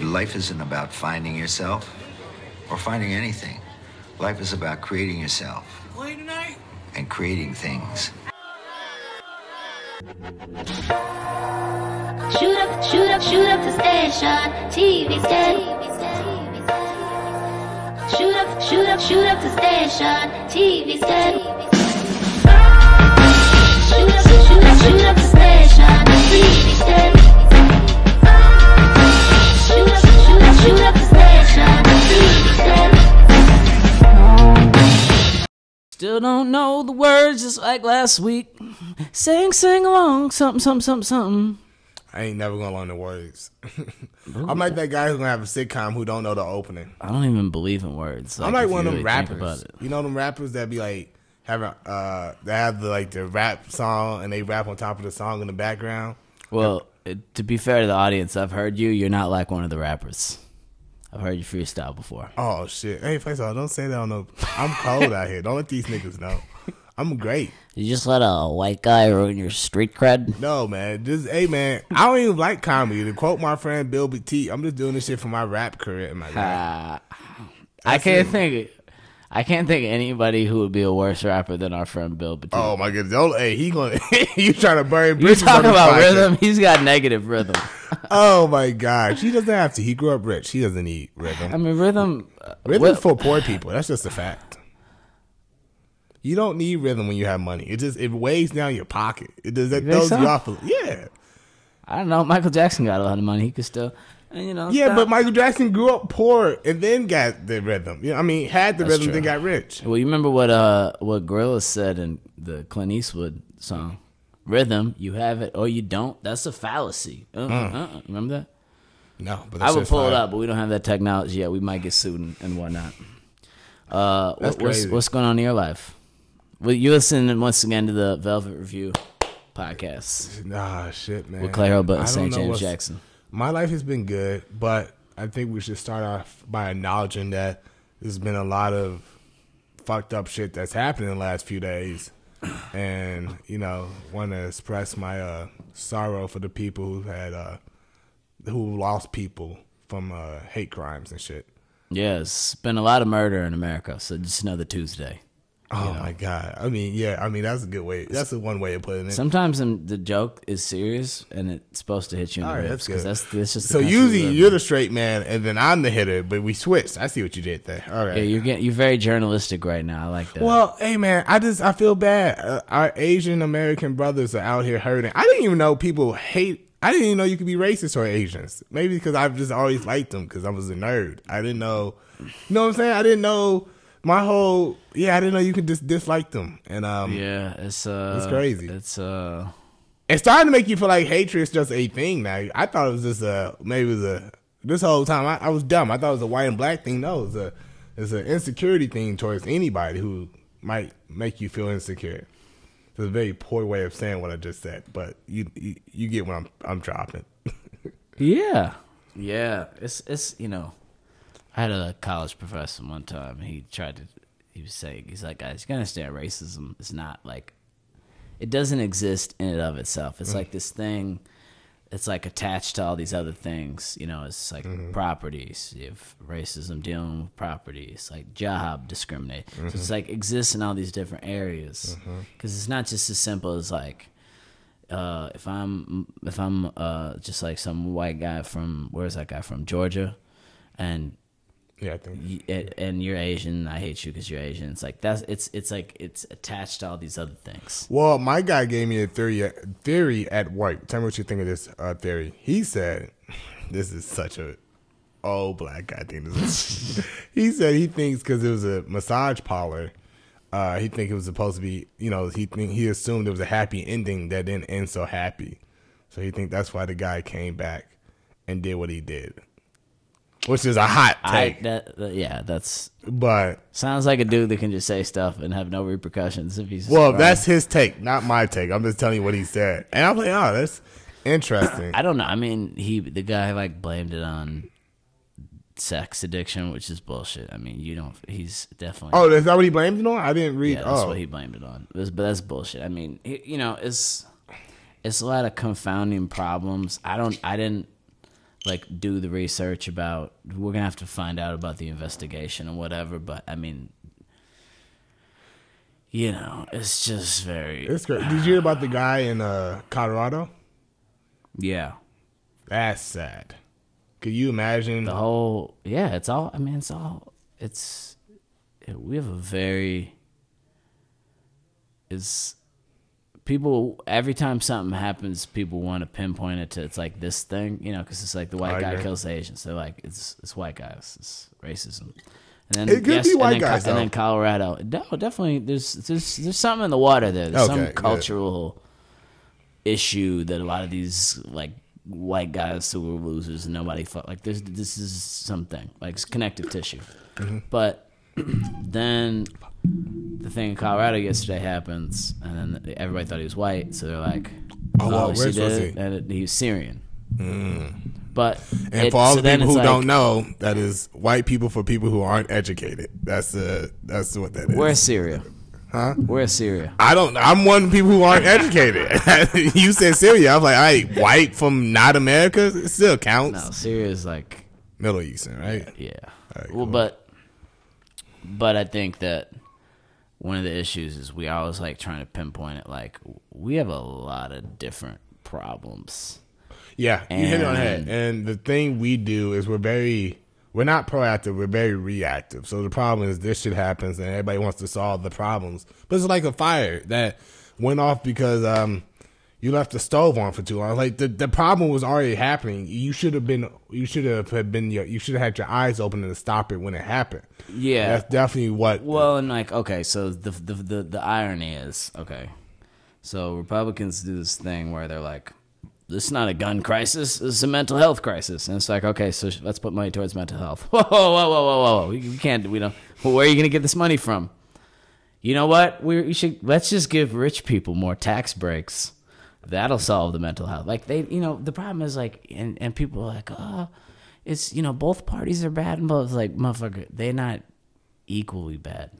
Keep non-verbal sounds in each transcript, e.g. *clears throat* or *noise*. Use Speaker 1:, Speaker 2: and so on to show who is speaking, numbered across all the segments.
Speaker 1: Life isn't about finding yourself or finding anything. Life is about creating yourself and creating things.
Speaker 2: Shoot up, shoot up, shoot up the station. TV steady. Shoot up, shoot up, shoot up the station. TV steady. Shoot up, shoot up, shoot up the station. TV steady.
Speaker 3: Still don't know the words just like last week. Sing, sing along, something, something, something, something.
Speaker 4: I ain't never gonna learn the words. *laughs* I'm like that guy who's gonna have a sitcom who don't know the opening.
Speaker 3: I don't even believe in words.
Speaker 4: I'm like one of them
Speaker 3: really
Speaker 4: rappers.
Speaker 3: it.
Speaker 4: You know them rappers that be like having uh they have the like the rap song and they rap on top of the song in the background.
Speaker 3: Well, to be fair to the audience, I've heard you. You're not like one of the rappers. I've heard you freestyle before.
Speaker 4: Oh shit! Hey, first of all, don't say that on the. I'm cold out here. Don't let these niggas know. I'm great.
Speaker 3: You just let a white guy ruin your street cred.
Speaker 4: No man, just hey man. I don't even like comedy. To quote my friend Bill BT, I'm just doing this shit for my rap career my.
Speaker 3: Uh, I can't
Speaker 4: it.
Speaker 3: think. I can't think of anybody who would be a worse rapper than our friend Bill Petit.
Speaker 4: Oh my goodness! Don't, hey, he going *laughs* you trying to burn
Speaker 3: you
Speaker 4: bridges? on
Speaker 3: talk about
Speaker 4: podcast.
Speaker 3: rhythm? He's got negative rhythm. *laughs*
Speaker 4: Oh my gosh, he doesn't have to. He grew up rich. He doesn't need rhythm.
Speaker 3: I mean, rhythm. Uh, rhythm
Speaker 4: Rhythm's
Speaker 3: well-
Speaker 4: for poor people. That's just a fact. You don't need rhythm when you have money. It just it weighs down your pocket. It does that
Speaker 3: You
Speaker 4: throws
Speaker 3: so?
Speaker 4: you off. A, yeah,
Speaker 3: I don't know. Michael Jackson got a lot of money. He could still, and you know.
Speaker 4: yeah.
Speaker 3: stop.
Speaker 4: But Michael Jackson grew up poor and then got the rhythm. You know, I mean, had the
Speaker 3: That's
Speaker 4: rhythm, then got rich.
Speaker 3: Well, you remember what uh what Gorillaz said in the Clint Eastwood song, "Rhythm, you have it or you don't. That's a fallacy." Uh,
Speaker 4: Mm.
Speaker 3: uh. Remember that?
Speaker 4: No, but
Speaker 3: I would pull it up, but we don't have that technology yet. We might get sued and, and whatnot. Uh,
Speaker 4: That's
Speaker 3: what- what's
Speaker 4: crazy.
Speaker 3: what's going on in your life? Well, you listen once again to the Velvet Review podcast
Speaker 4: Nah, shit, man.
Speaker 3: with Clay Hurlbut
Speaker 4: I
Speaker 3: and St. James Jackson.
Speaker 4: My life has been good, but I think we should start off by acknowledging that there's been a lot of fucked up shit that's happened in the last few days. And, you know, want to express my uh, sorrow for the people who had, uh, who lost people from uh, hate crimes and shit.
Speaker 3: Yeah, been a lot of murder in America, so just another Tuesday.
Speaker 4: Oh my God. I mean, yeah, I mean, that's a good way. That's the one way of putting it.
Speaker 3: Sometimes the joke is serious and it's supposed to hit you in
Speaker 4: All
Speaker 3: the
Speaker 4: right,
Speaker 3: ribs
Speaker 4: that's
Speaker 3: because that's, that's just the
Speaker 4: so usually you're
Speaker 3: in.
Speaker 4: the straight man and then I'm the hitter, but we switched. I see what you did there. All right.
Speaker 3: yeah you're getting you're very journalistic right now. I like that.
Speaker 4: Well, hey man, I just I feel bad. Uh, our Asian American brothers are out here hurting. I didn't even know people hate. I didn't even know you could be racist or Asians. Maybe because I've just always liked them because I was a nerd. I didn't know. You know what I'm saying? I didn't know my whole. Yeah, I didn't know you could just dislike them. And um,
Speaker 3: yeah, it's uh,
Speaker 4: It's crazy.
Speaker 3: It's uh,
Speaker 4: it's starting to make you feel like hatred is just a thing now. I thought it was just a maybe it was a this whole time I, I was dumb. I thought it was a white and black thing. No, it's a it's an insecurity thing towards anybody who might make you feel insecure. It's a very poor way of saying what I just said, but you you, you get what I'm I'm dropping. *laughs*
Speaker 3: yeah, yeah. It's it's you know, I had a college professor one time. He tried to. He was saying he's like, guys, you gotta understand racism is not like it doesn't exist in and of itself. It's like this thing. It's like attached to all these other things. You know, it's like properties. You have racism dealing with properties, like job discriminate. So it's like exists in all these different areas. Because it's not just as simple as like uh, if I'm if I'm uh, just like some white guy from where's that guy from Georgia, and
Speaker 4: yeah, I think.
Speaker 3: and- and you're Asian, I hate you because you're Asian. It's like that's it's it's like it's attached to all these other things.
Speaker 4: Well, my guy gave me a theory theory at work. Tell me what you think of this uh, theory. He said, *laughs* "This is such a old black guy thing." *laughs* he said he thinks because it was a massage parlor, uh, he think it was supposed to be. You know, he think he assumed it was a happy ending that didn't end so happy. So he think that's why the guy came back and did what he did, which is a hot
Speaker 3: I
Speaker 4: take.
Speaker 3: that, that- yeah, that's
Speaker 4: but
Speaker 3: sounds like a dude that can just say stuff and have no repercussions if he's
Speaker 4: well, that's his take, not my take. I'm just telling you what he said, and I'm like, oh, that's interesting. *clears throat*
Speaker 3: I don't know. I mean, he the guy like blamed it on sex addiction, which is bullshit. I mean, you don't. He's definitely.
Speaker 4: Oh, is that what he blamed it on? I didn't read.
Speaker 3: Yeah, that's
Speaker 4: oh,
Speaker 3: what he blamed it on. But that's bullshit. I mean, you know, it's it's a lot of confounding problems. I don't. I didn't like do the research about. We're gonna have to find out about the investigation and whatever. But I mean, you know, it's just very
Speaker 4: It's great. Did you hear about the guy in uh, Colorado?
Speaker 3: yeah.
Speaker 4: That's sad. Could you imagine?
Speaker 3: The whole yeah, it's all. I mean, it's all. It's we have a very is people every time something happens, people want to pinpoint it to it's like this thing, you know, because it's like the white
Speaker 4: I
Speaker 3: guy
Speaker 4: agree.
Speaker 3: kills the Asians. So like it's it's white guys, it's racism. And then
Speaker 4: It could be
Speaker 3: and
Speaker 4: white
Speaker 3: then,
Speaker 4: guys,
Speaker 3: and then. Colorado. No, definitely. There's there's there's something in the water there. There's
Speaker 4: Okay,
Speaker 3: some
Speaker 4: good.
Speaker 3: cultural issue that a lot of these like white guys who were losers and nobody fuck like this. This is something like it's connective tissue.
Speaker 4: Mm-hmm.
Speaker 3: But *clears throat* then the thing in Colorado yesterday happens, and then everybody thought he was white, so they're like,
Speaker 4: Oh, well, was
Speaker 3: oh,
Speaker 4: he?
Speaker 3: and it, he was Syrian. Mm. But
Speaker 4: and
Speaker 3: it-
Speaker 4: for all
Speaker 3: so
Speaker 4: the people who
Speaker 3: like,
Speaker 4: don't know, that is white people for people who aren't educated. That's the that's what that is.
Speaker 3: where's Syria?
Speaker 4: Huh?
Speaker 3: Where's Syria?
Speaker 4: I don't. I'm one of the people who aren't educated. *laughs* you said Syria. I was like, I white from not America. It still counts.
Speaker 3: No, Syria is like
Speaker 4: Middle Eastern, right?
Speaker 3: Yeah.
Speaker 4: Alright,
Speaker 3: well,
Speaker 4: cool.
Speaker 3: but but I think that one of the issues is we always like trying to pinpoint it. Like we have a lot of different problems.
Speaker 4: Yeah, you hit it on head.
Speaker 3: And-
Speaker 4: And the thing we do is we're very, we're not proactive. We're very reactive. So the problem is this shit happens and everybody wants to solve the problems, but it's like a fire that went off because um you left the stove on for too long. Like the the problem was already happening. You should have been, you should have had been, your, you should have had your eyes open to stop it when it happened.
Speaker 3: Yeah.
Speaker 4: that's definitely what.
Speaker 3: Well, and like okay, so the the the, the irony is okay. So Republicans do this thing where they're like, "This is not a gun crisis. This is a mental health crisis," and it's like, okay, so sh- let's put money towards mental health. *laughs* Whoa, whoa, whoa, whoa, whoa, whoa! We, we can't. We don't. Well, where are you gonna get this money from? You know what? We, we should let's just give rich people more tax breaks. That'll solve the mental health. Like they, you know, the problem is like, and and people are like, oh, it's you know, both parties are bad, and both like, motherfucker, they're not equally bad.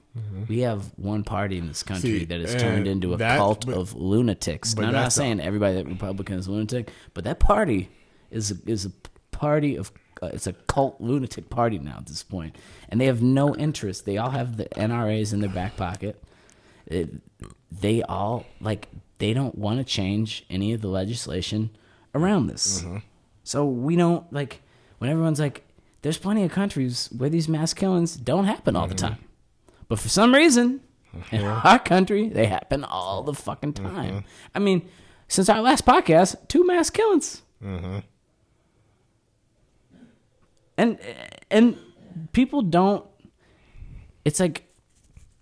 Speaker 3: We have one party in this country
Speaker 4: Mm-hmm. See,
Speaker 3: that has turned into a
Speaker 4: that-
Speaker 3: cult
Speaker 4: but-
Speaker 3: of lunatics. And I'm not
Speaker 4: that's the-
Speaker 3: saying everybody that Republican is lunatic, but that party is a, is a party of uh, it's a cult lunatic party now at this point, and they have no interest. They all have the NRAs in their back pocket. It, they all like they don't want to change any of the legislation around this.
Speaker 4: Mm-hmm.
Speaker 3: So we don't like when everyone's like, there's plenty of countries where these mass killings don't happen all the
Speaker 4: Mm-hmm.
Speaker 3: time, but for some reason, *laughs* in our country they happen all the fucking time.
Speaker 4: Mm-hmm.
Speaker 3: I mean, since our last podcast, two mass killings,
Speaker 4: Mm-hmm.
Speaker 3: and and people don't. It's like.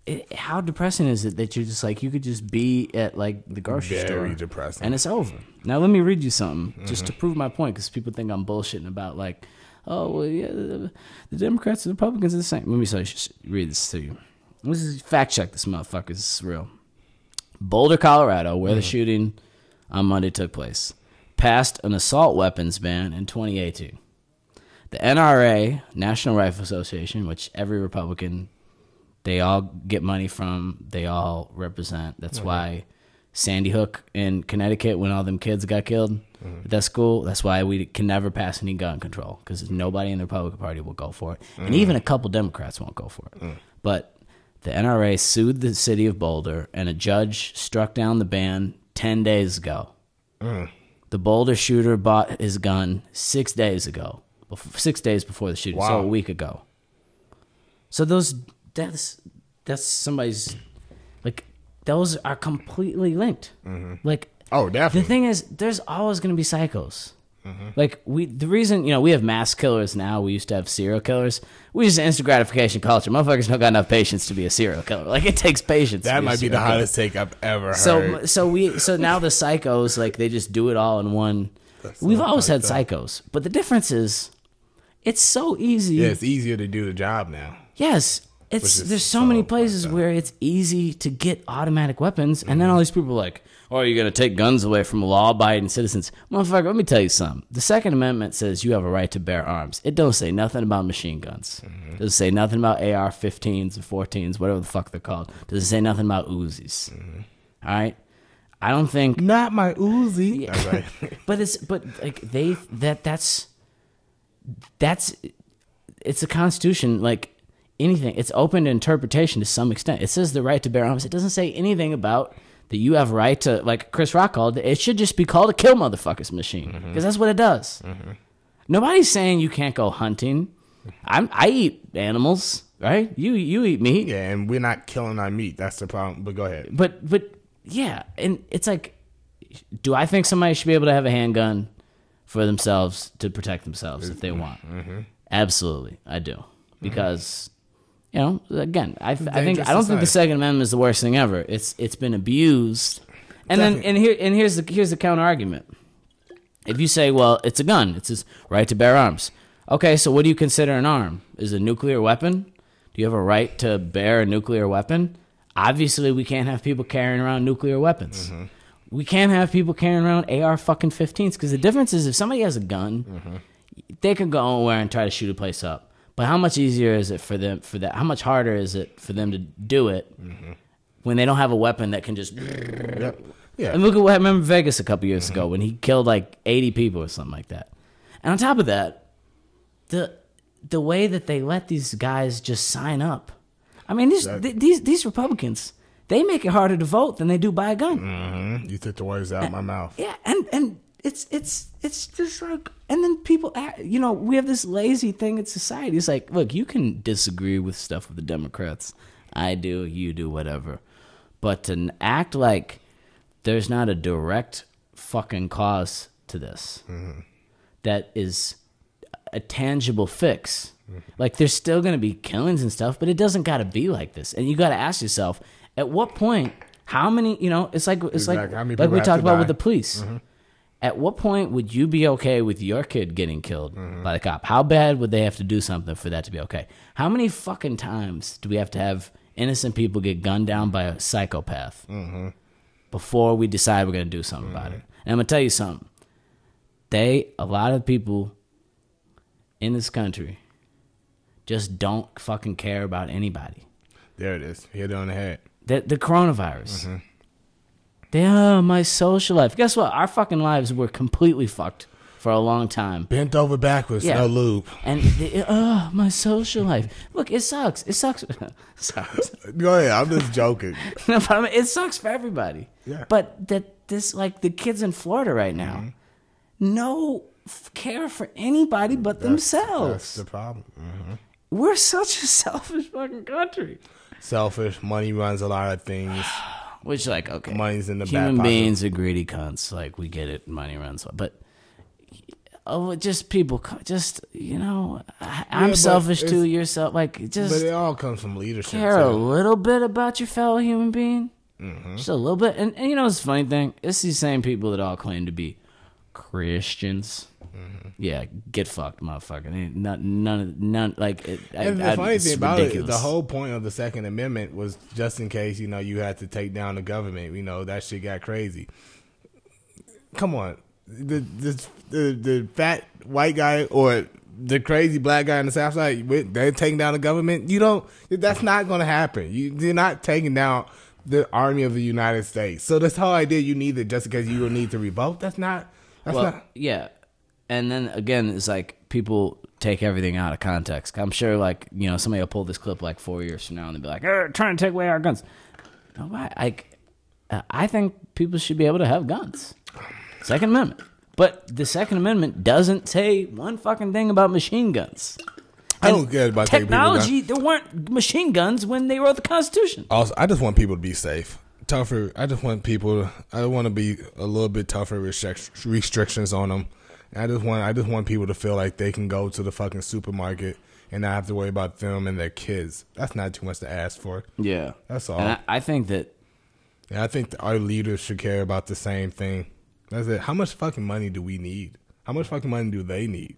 Speaker 3: It, how depressing is it that you're just like you could just be at like the grocery
Speaker 4: Very
Speaker 3: store
Speaker 4: depressing.
Speaker 3: and it's over. Now let me read you something just
Speaker 4: Mm-hmm.
Speaker 3: to prove my point because people think I'm bullshitting about like, oh well, yeah, the, the Democrats and Republicans are the same. Let me say, read this to you. This is fact check this motherfucker. This is real. Boulder, Colorado, where
Speaker 4: Mm-hmm.
Speaker 3: the shooting on Monday took place, passed an assault weapons ban in 2018. The NRA, National Rifle Association, which every Republican they all get money from, they all represent. That's mm-hmm. why Sandy Hook in Connecticut, when all them kids got killed mm-hmm. at that school, that's why we can never pass any gun control because nobody in the Republican Party will go for it, and mm-hmm. even a couple Democrats won't go for it. Mm. But the NRA sued the city of Boulder, and a judge struck down the ban ten days ago. Mm. The Boulder shooter bought his gun six days ago, six days before the shooting, so a week ago. So those that's that's somebody's like those are completely linked. Mm-hmm. Like
Speaker 4: oh, definitely.
Speaker 3: the thing is, there's always going to be psychos. Mm-hmm. Like we, the reason you know we have mass killers now. We used to have serial killers. We just instant gratification culture. Motherfuckers don't got enough patience to be a serial killer. Like it takes patience. to
Speaker 4: that
Speaker 3: be
Speaker 4: might be the
Speaker 3: killer.
Speaker 4: hottest take I've ever
Speaker 3: So
Speaker 4: heard.
Speaker 3: so we so now the psychos like they just do it all in one. We've always had psychos, but the difference is, it's so easy.
Speaker 4: yeah, it's easier to do the job now.
Speaker 3: Yes, it's there's so many places
Speaker 4: fucked up.
Speaker 3: where it's easy to get automatic weapons, and
Speaker 4: Mm-hmm.
Speaker 3: then all these people are like, "Oh, you're gonna take guns away from law-abiding citizens, motherfucker." Let me tell you something. The Second Amendment says you have a right to bear arms. It don't say nothing about machine guns.
Speaker 4: Mm-hmm.
Speaker 3: It doesn't say nothing about AR-15s or 14s, whatever the fuck they're called. Doesn't say nothing about Uzis.
Speaker 4: Mm-hmm.
Speaker 3: All right, I don't think
Speaker 4: Not my Uzi. That's right. *laughs* *laughs*
Speaker 3: but it's but like they that that's that's it's a constitution like anything. It's open to interpretation to some extent. It says the right to bear arms. It doesn't say anything about that you have right to like Chris Rock called it. It should just be called a kill motherfuckers machine because
Speaker 4: Mm-hmm.
Speaker 3: that's what it does. Mm-hmm. Nobody's saying you can't go hunting. I'm I eat animals, right? You you eat meat.
Speaker 4: Yeah, and we're not killing our meat. That's the problem. But go ahead.
Speaker 3: But but yeah, and it's like, do I think somebody should be able to have a handgun for themselves to protect themselves if they mm-hmm. want? Mm-hmm. Absolutely, I do because you know again, I, I think I don't think the. Second Amendment is the worst thing ever. It's it's been abused, and then and here and here's the here's the counter argument. If you say, well, it's a gun, it's his right to bear arms. Okay, so what do you consider an arm? Is it a nuclear weapon? Do you have a right to bear a nuclear weapon? Obviously, we can't have people carrying around nuclear weapons. We can't have people carrying around AR fucking 15s because the difference is if somebody has a gun, they can go anywhere and try to shoot a place up. But how much easier is it for them for that? How much harder is it for them to do it when they don't have a weapon that can just
Speaker 4: Yep. Yeah.
Speaker 3: and look at what happened in Vegas a couple years ago when he killed like 80 people or something like that. And on top of that, the the way that they let these guys just sign up. I mean, these th- these these Republicans, they make it harder to vote than they do buy a gun.
Speaker 4: Mhm. You took the words out of my mouth.
Speaker 3: Yeah, and and it's it's it's just like, and then people, act, you know, we have this lazy thing in society. It's like, look, you can disagree with stuff with the Democrats. I do, you do, whatever. But to act like there's not a direct fucking cause to this that is a tangible fix. Like there's still going to be killings and stuff, but it doesn't got to be like this. And you got to ask yourself, at what point, how many, you know, it's like it's
Speaker 4: Exactly.
Speaker 3: like like we talked about with the police. At what point would you be okay with your kid getting killed
Speaker 4: Mm-hmm.
Speaker 3: by the cop? How bad would they have to do something for that to be okay? How many fucking times do we have to have innocent people get gunned down by a psychopath
Speaker 4: Mm-hmm.
Speaker 3: before we decide we're going to do something about it? And I'm going to tell you something. They, a lot of people in this country, just don't fucking care about anybody.
Speaker 4: There it is. Hit it on the head.
Speaker 3: The, the coronavirus.
Speaker 4: Mm-hmm.
Speaker 3: Oh, my social life. Guess what? Our fucking lives were completely fucked for a long time.
Speaker 4: Bent over backwards.
Speaker 3: Yeah.
Speaker 4: No lube.
Speaker 3: And they, oh, my social life. Look, it sucks. It sucks. *laughs* sucks. *laughs*
Speaker 4: Go ahead. I'm just joking. *laughs*
Speaker 3: No, but I mean, it sucks for everybody.
Speaker 4: Yeah.
Speaker 3: But that this like the kids in Florida right now,
Speaker 4: Mm-hmm.
Speaker 3: no f- care for anybody but themselves.
Speaker 4: That's the problem. Mhm.
Speaker 3: We're such a selfish fucking country.
Speaker 4: Selfish. Money runs a lot of things. *sighs* *sighs* *sighs*
Speaker 3: Which like okay,
Speaker 4: Money's in the
Speaker 3: human
Speaker 4: pocket.
Speaker 3: beings are greedy cunts. Like we get it, money runs. But oh, just people, just you know, I, I'm
Speaker 4: but
Speaker 3: selfish too. Yourself, like just.
Speaker 4: But it all comes from leadership.
Speaker 3: care a little bit about your fellow human being.
Speaker 4: Mm-hmm.
Speaker 3: Just a little bit. And, and you know, it's funny thing. It's these same people that all claim to be Christians.
Speaker 4: Mm-hmm.
Speaker 3: Yeah, get fucked, motherfucker. Ain't None, none, of- none. Like, it,
Speaker 4: And
Speaker 3: I-
Speaker 4: the funny
Speaker 3: it's
Speaker 4: thing about it, the whole point of the Second Amendment was just in case you know you had to take down the government. You know that shit got crazy. Come on, the the the, the fat white guy or the crazy black guy on the south side, they're taking down the government. You don't. That's not going to happen. You, you're not taking down the army of the United States. So this whole idea you need it just because you need to revolt. That's not. That's
Speaker 3: well,
Speaker 4: not.
Speaker 3: yeah. And then again, it's like people take everything out of context. I'm sure, like you know, somebody will pull this clip like four years from now and they'll be like, "Er, "Trying to take away our guns." No, I, like, uh, I think people should be able to have guns. Second Amendment, but the Second Amendment doesn't say one fucking thing about machine guns.
Speaker 4: I don't care about.
Speaker 3: Technology. There weren't machine guns when they wrote the Constitution.
Speaker 4: Also, I just want people to be safe, tougher. I just want people. I want to be a little bit tougher restric- restrictions on them. I just want. I just want people to feel like they can go to the fucking supermarket and not have to worry about them and their kids. That's not too much to ask for.
Speaker 3: Yeah,
Speaker 4: That's all.
Speaker 3: And I, I think that
Speaker 4: And I think our leaders should care about the same thing. That's it. How much fucking money do we need? How much fucking money do they need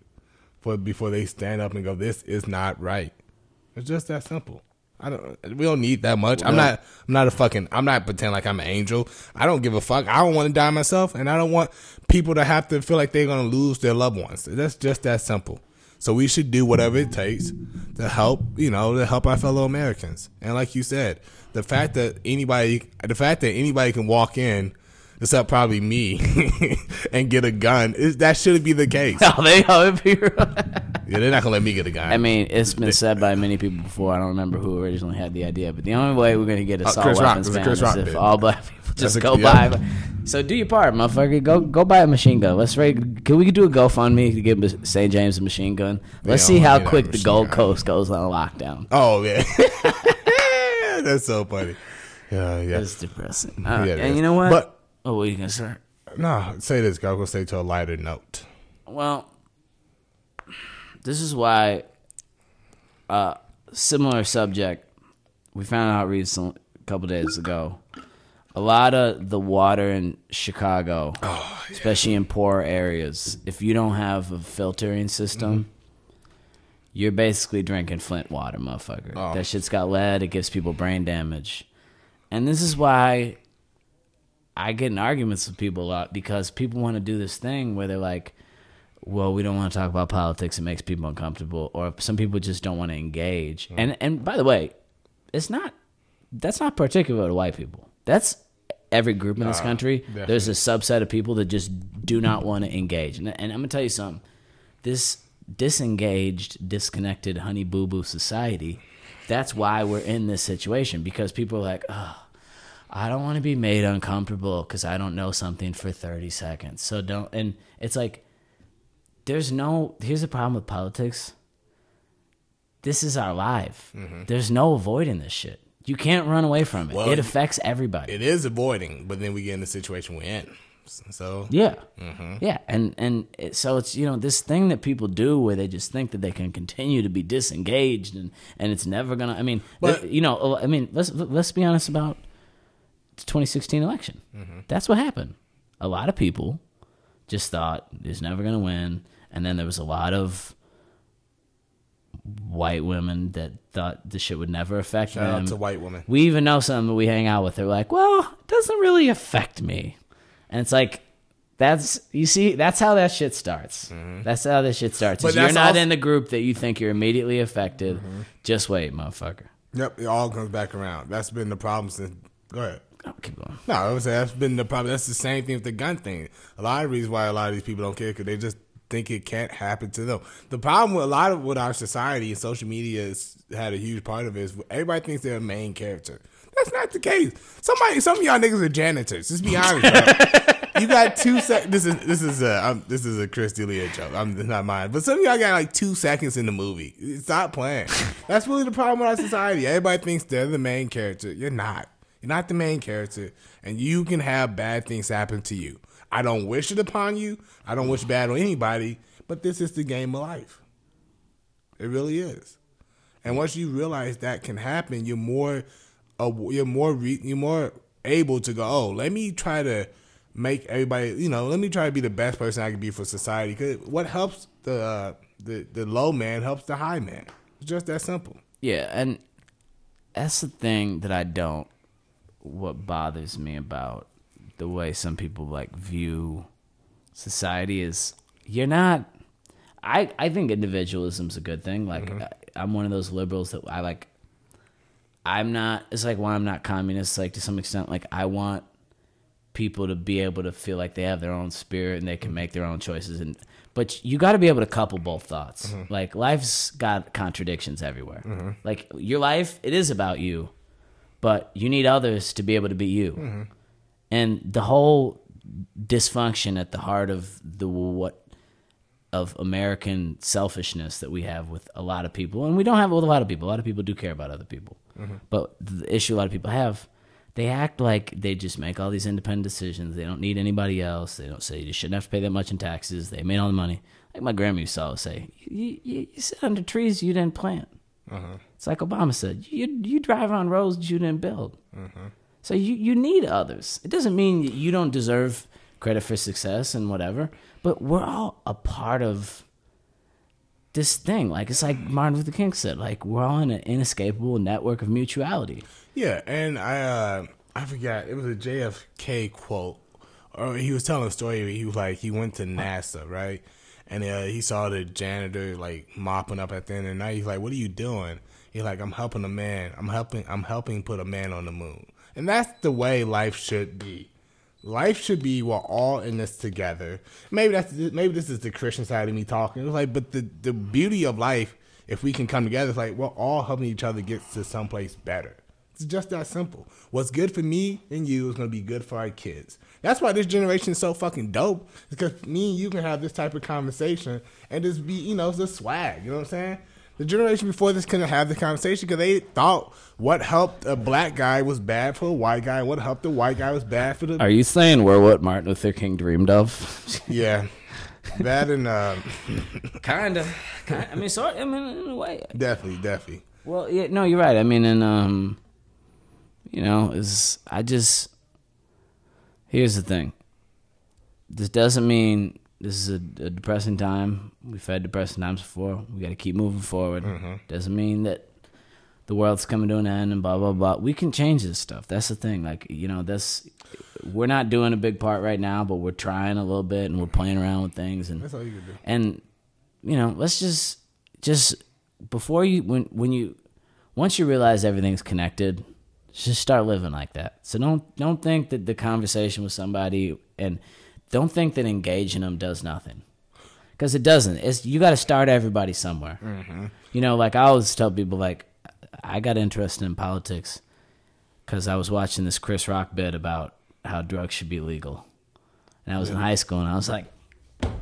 Speaker 4: for before they stand up and go, "This is not right." It's just that simple. I don't. We don't need that much. I'm not. I'm not a fucking. I'm not pretending like I'm an angel. I don't give a fuck. I don't want to die myself, and I don't want people to have to feel like they're gonna lose their loved ones. That's just that simple. So we should do whatever it takes to help, you know, to help our fellow Americans. And like you said, the fact that anybody, the fact that anybody can walk in, except probably me, *laughs* and get a gun, is that shouldn't be the case. *laughs*
Speaker 3: oh, they it'd be- *laughs*
Speaker 4: Yeah, they're not gonna let me get a gun.
Speaker 3: I mean, it's been said by many people before. I don't remember who originally had the idea, but the only way we're gonna get assault
Speaker 4: Uh, Chris
Speaker 3: weapons
Speaker 4: It
Speaker 3: banned
Speaker 4: Chris
Speaker 3: is
Speaker 4: Rock
Speaker 3: if all black people just
Speaker 4: a-
Speaker 3: go
Speaker 4: yeah.
Speaker 3: buy. So do your part, motherfucker. Go go buy a machine gun. Let's rate. Can we do a GoFundMe to give St. James a machine gun? Let's see how quick the Gold
Speaker 4: gun.
Speaker 3: Coast goes on lockdown.
Speaker 4: oh yeah, that's so funny. Yeah, yeah.
Speaker 3: It's depressing. Uh,
Speaker 4: Yeah, it
Speaker 3: and you know what?
Speaker 4: But
Speaker 3: oh, what are you gonna say?
Speaker 4: no, say this. I'm gonna say to a lighter note.
Speaker 3: Well, this is why. Uh, similar subject. We found out recently, a couple days ago. A lot of the water in Chicago,
Speaker 4: Oh,
Speaker 3: especially in poor areas, if you don't have a filtering system,
Speaker 4: Mm-hmm.
Speaker 3: you're basically drinking Flint water, motherfucker.
Speaker 4: Oh.
Speaker 3: That shit's got lead. It gives people brain damage, and this is why I get in arguments with people a lot because people want to do this thing where they're like, well, we don't want to talk about politics. It makes people uncomfortable, or some people just don't want to engage. Mm. And and by the way, it's not that's not particular to white people. That's every group in this uh, country. There's a subset of people that just do not want to engage. And, and I'm gonna tell you something. This disengaged, disconnected, honey boo boo society. That's why we're in this situation because people are like, oh, I don't want to be made uncomfortable because I don't know something for 30 seconds. So don't. And it's like, there's no. Here's the problem with politics. This is our life. There's no avoiding this shit. You can't run away from it.
Speaker 4: Well,
Speaker 3: it affects everybody.
Speaker 4: It is avoiding, but then we get in the situation we're in. So
Speaker 3: Yeah,
Speaker 4: Mm-hmm.
Speaker 3: yeah, and and it, so it's you know this thing that people do where they just think that they can continue to be disengaged and and it's never gonna. I mean,
Speaker 4: But-
Speaker 3: th- you know, I mean, let's let's be honest about 2016 election.
Speaker 4: Mm-hmm.
Speaker 3: That's what happened. A lot of people just thought it's never gonna win, and then there was a lot of white women that thought the shit would never affect
Speaker 4: shout
Speaker 3: them.
Speaker 4: out to white women.
Speaker 3: We even know some that we hang out with. They're like, well, it doesn't really affect me. And it's like, that's, you see, that's how that shit starts. That's how this shit starts.
Speaker 4: Mm-hmm. But
Speaker 3: you're not
Speaker 4: also-
Speaker 3: in the group that you think you're immediately affected.
Speaker 4: Mm-hmm.
Speaker 3: Just wait, motherfucker.
Speaker 4: Yep, it all comes back around. That's been the problem since. Go ahead.
Speaker 3: Oh, keep going.
Speaker 4: No, I would say that's been the problem. That's the same thing with the gun thing. A lot of reasons why a lot of these people don't care because they just think it can't happen to them. The problem with a lot of what our society and social media has had a huge part of it is everybody thinks they're a main character. That's not the case. Somebody, some of y'all niggas are janitors. Let's be honest. bro. *laughs* you got two seconds. This is this is a I'm, this is a Chris D'Elia joke. I'm it's not mine. But some of y'all got like two seconds in the movie. Stop playing. That's really the problem with our society. Everybody thinks they're the main character. You're not. You're not the main character, and you can have bad things happen to you. I don't wish it upon you. I don't wish bad on anybody. But this is the game of life. It really is. And once you realize that can happen, you're more, uh, you're more, re- you're more able to go. Oh, let me try to make everybody, you know, let me try to be the best person I can be for society. Because what helps the uh, the the low man helps the high man. It's just that simple.
Speaker 3: Yeah, and that's the thing that I don't. What bothers me about the way some people like view society is you're not. I I think individualism's a good thing. Like mm-hmm. I, I'm one of those liberals that I like. I'm not. It's like why I'm not communist. Like to some extent, like I want people to be able to feel like they have their own spirit and they can mm-hmm. make their own choices and but you got to be able to couple both thoughts mm-hmm. like life's got contradictions everywhere like your life it is about you but you need others to be able to be you mm-hmm. and the whole dysfunction at the heart of the what of American selfishness that we have with a lot of people, and we don't have with a lot of people. A lot of people do care about other people, mm-hmm. but the issue a lot of people have, they act like they just make all these independent decisions. They don't need anybody else. They don't say you shouldn't have to pay that much in taxes. They made all the money. Like my grandma used to always say, "You, you, you sit under trees you didn't plant." Uh-huh. It's like Obama said, "You you drive on roads you didn't build." Uh-huh. So you, you need others. It doesn't mean that you don't deserve credit for success and whatever, but we're all a part of this thing. Like it's like Martin Luther King said, like we're all in an inescapable network of mutuality.
Speaker 4: Yeah, and I uh I forgot it was a JFK quote, or he was telling a story. He was like he went to uh-huh. NASA, right? And uh, he saw the janitor like mopping up at the end of the night. He's like, "What are you doing?" He's like, "I'm helping a man. I'm helping. I'm helping put a man on the moon." And that's the way life should be. Life should be we're all in this together. Maybe that's maybe this is the Christian side of me talking. It's like, but the the beauty of life, if we can come together, it's like we're all helping each other get to someplace better. It's just that simple. What's good for me and you is gonna be good for our kids. That's why this generation is so fucking dope. Because me and you can have this type of conversation and just be, you know, it's just swag. You know what I'm saying? The generation before this couldn't have the conversation because they thought what helped a black guy was bad for a white guy, what helped a white guy was bad for the.
Speaker 3: Are you saying we're what Martin Luther King dreamed of? *laughs*
Speaker 4: yeah, that and uh, *laughs*
Speaker 3: Kinda. Kinda. I mean, sort. I mean, in a way.
Speaker 4: definitely, definitely.
Speaker 3: Well, yeah, no, you're right. I mean, and um, you know, is I just here's the thing. This doesn't mean this is a, a depressing time. We've had depressing times before. We got to keep moving forward. Mm-hmm. Doesn't mean that the world's coming to an end and blah blah blah. We can change this stuff. That's the thing. Like you know, that's we're not doing a big part right now, but we're trying a little bit and we're playing around with things and
Speaker 4: That's all you can do.
Speaker 3: and you know let's just just before you when when you once you realize everything's connected just start living like that so don't don't think that the conversation with somebody and don't think that engaging them does nothing because it doesn't it's you got to start everybody somewhere you know like i always tell people like i got interested in politics because i was watching this chris rock bit about how drugs should be legal and i was in high school and i was like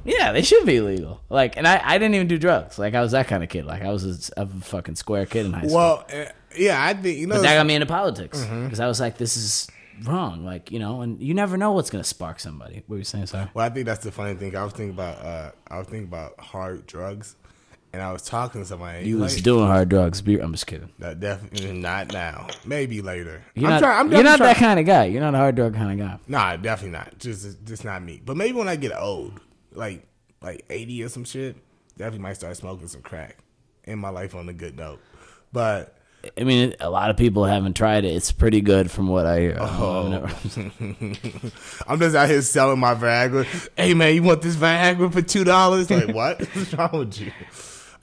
Speaker 3: yeah, they should be legal. Like, and I, I didn't even do drugs. Like, I was that kind of kid. Like, I was a, a fucking square kid in high school.
Speaker 4: Well, uh, yeah, I think you know.
Speaker 3: but that got me into politics because I was like, this is wrong. Like, you know, and you never know what's gonna spark somebody. What were you saying, sorry?
Speaker 4: Well, I think that's the funny thing. I was thinking about uh, I was thinking about hard drugs, and I was talking to somebody.
Speaker 3: You was
Speaker 4: like,
Speaker 3: doing hard drugs. Be- I'm just kidding.
Speaker 4: That definitely not now. Maybe later.
Speaker 3: You're
Speaker 4: I'm
Speaker 3: not,
Speaker 4: trying-
Speaker 3: you're not that kind of guy. You're not a hard drug kind of guy.
Speaker 4: Nah, definitely not. Just just not me. But maybe when I get old, like like eighty or some shit, definitely might start smoking some crack. End my life on a good note. But
Speaker 3: I mean, a lot of people haven't tried it. It's pretty good from what I hear.
Speaker 4: Oh. *laughs*
Speaker 3: Never- *laughs*
Speaker 4: I'm just out here selling my Viagra. Hey man, you want this Viagra for two dollars? Like what? *laughs* What's wrong with you?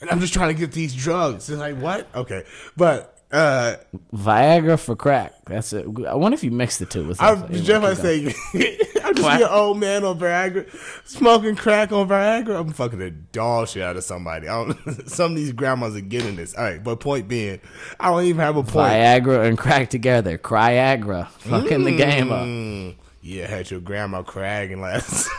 Speaker 4: And I'm just trying to get these drugs. It's like what? Okay, but uh,
Speaker 3: Viagra for crack. That's it. I wonder if you mix the two. With
Speaker 4: I
Speaker 3: something.
Speaker 4: was just about to say, *laughs* I'm just
Speaker 3: What?
Speaker 4: an old man on Viagra, smoking crack on Viagra. I'm fucking the dog shit out of somebody. I don't, *laughs* some of these grandmas are getting this. All right, but point being, I don't even have a point.
Speaker 3: Viagra and crack together. Cryagra. Fucking the game up.
Speaker 4: Mm, yeah, had your grandma cragging last. *laughs*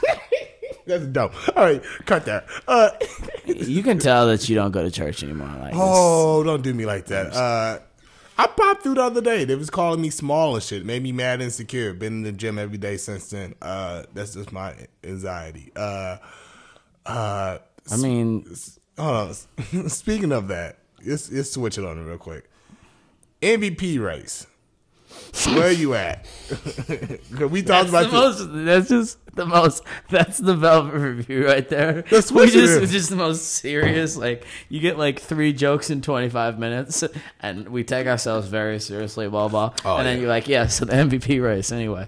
Speaker 4: That's dope. All right, cut that. Uh, *laughs*
Speaker 3: You can tell that you don't go to church anymore. Like,
Speaker 4: oh, don't do me like that. Uh, I popped through the other day. They was calling me small and shit. Made me mad and insecure. Been in the gym every day since then. Uh, that's just my anxiety. Uh, uh,
Speaker 3: I mean,
Speaker 4: hold on. *laughs* Speaking of that, let's, let's switch it on real quick. MVP race. Where you at? *laughs* we talked
Speaker 3: that's
Speaker 4: about
Speaker 3: the
Speaker 4: this.
Speaker 3: most. That's just the most. That's the Velvet Review right there.
Speaker 4: That's
Speaker 3: we
Speaker 4: what it
Speaker 3: just
Speaker 4: is.
Speaker 3: just the most serious. Like you get like three jokes in twenty five minutes, and we take ourselves very seriously. Blah blah.
Speaker 4: Oh,
Speaker 3: and then
Speaker 4: yeah.
Speaker 3: you're like, yeah, so the MVP race anyway.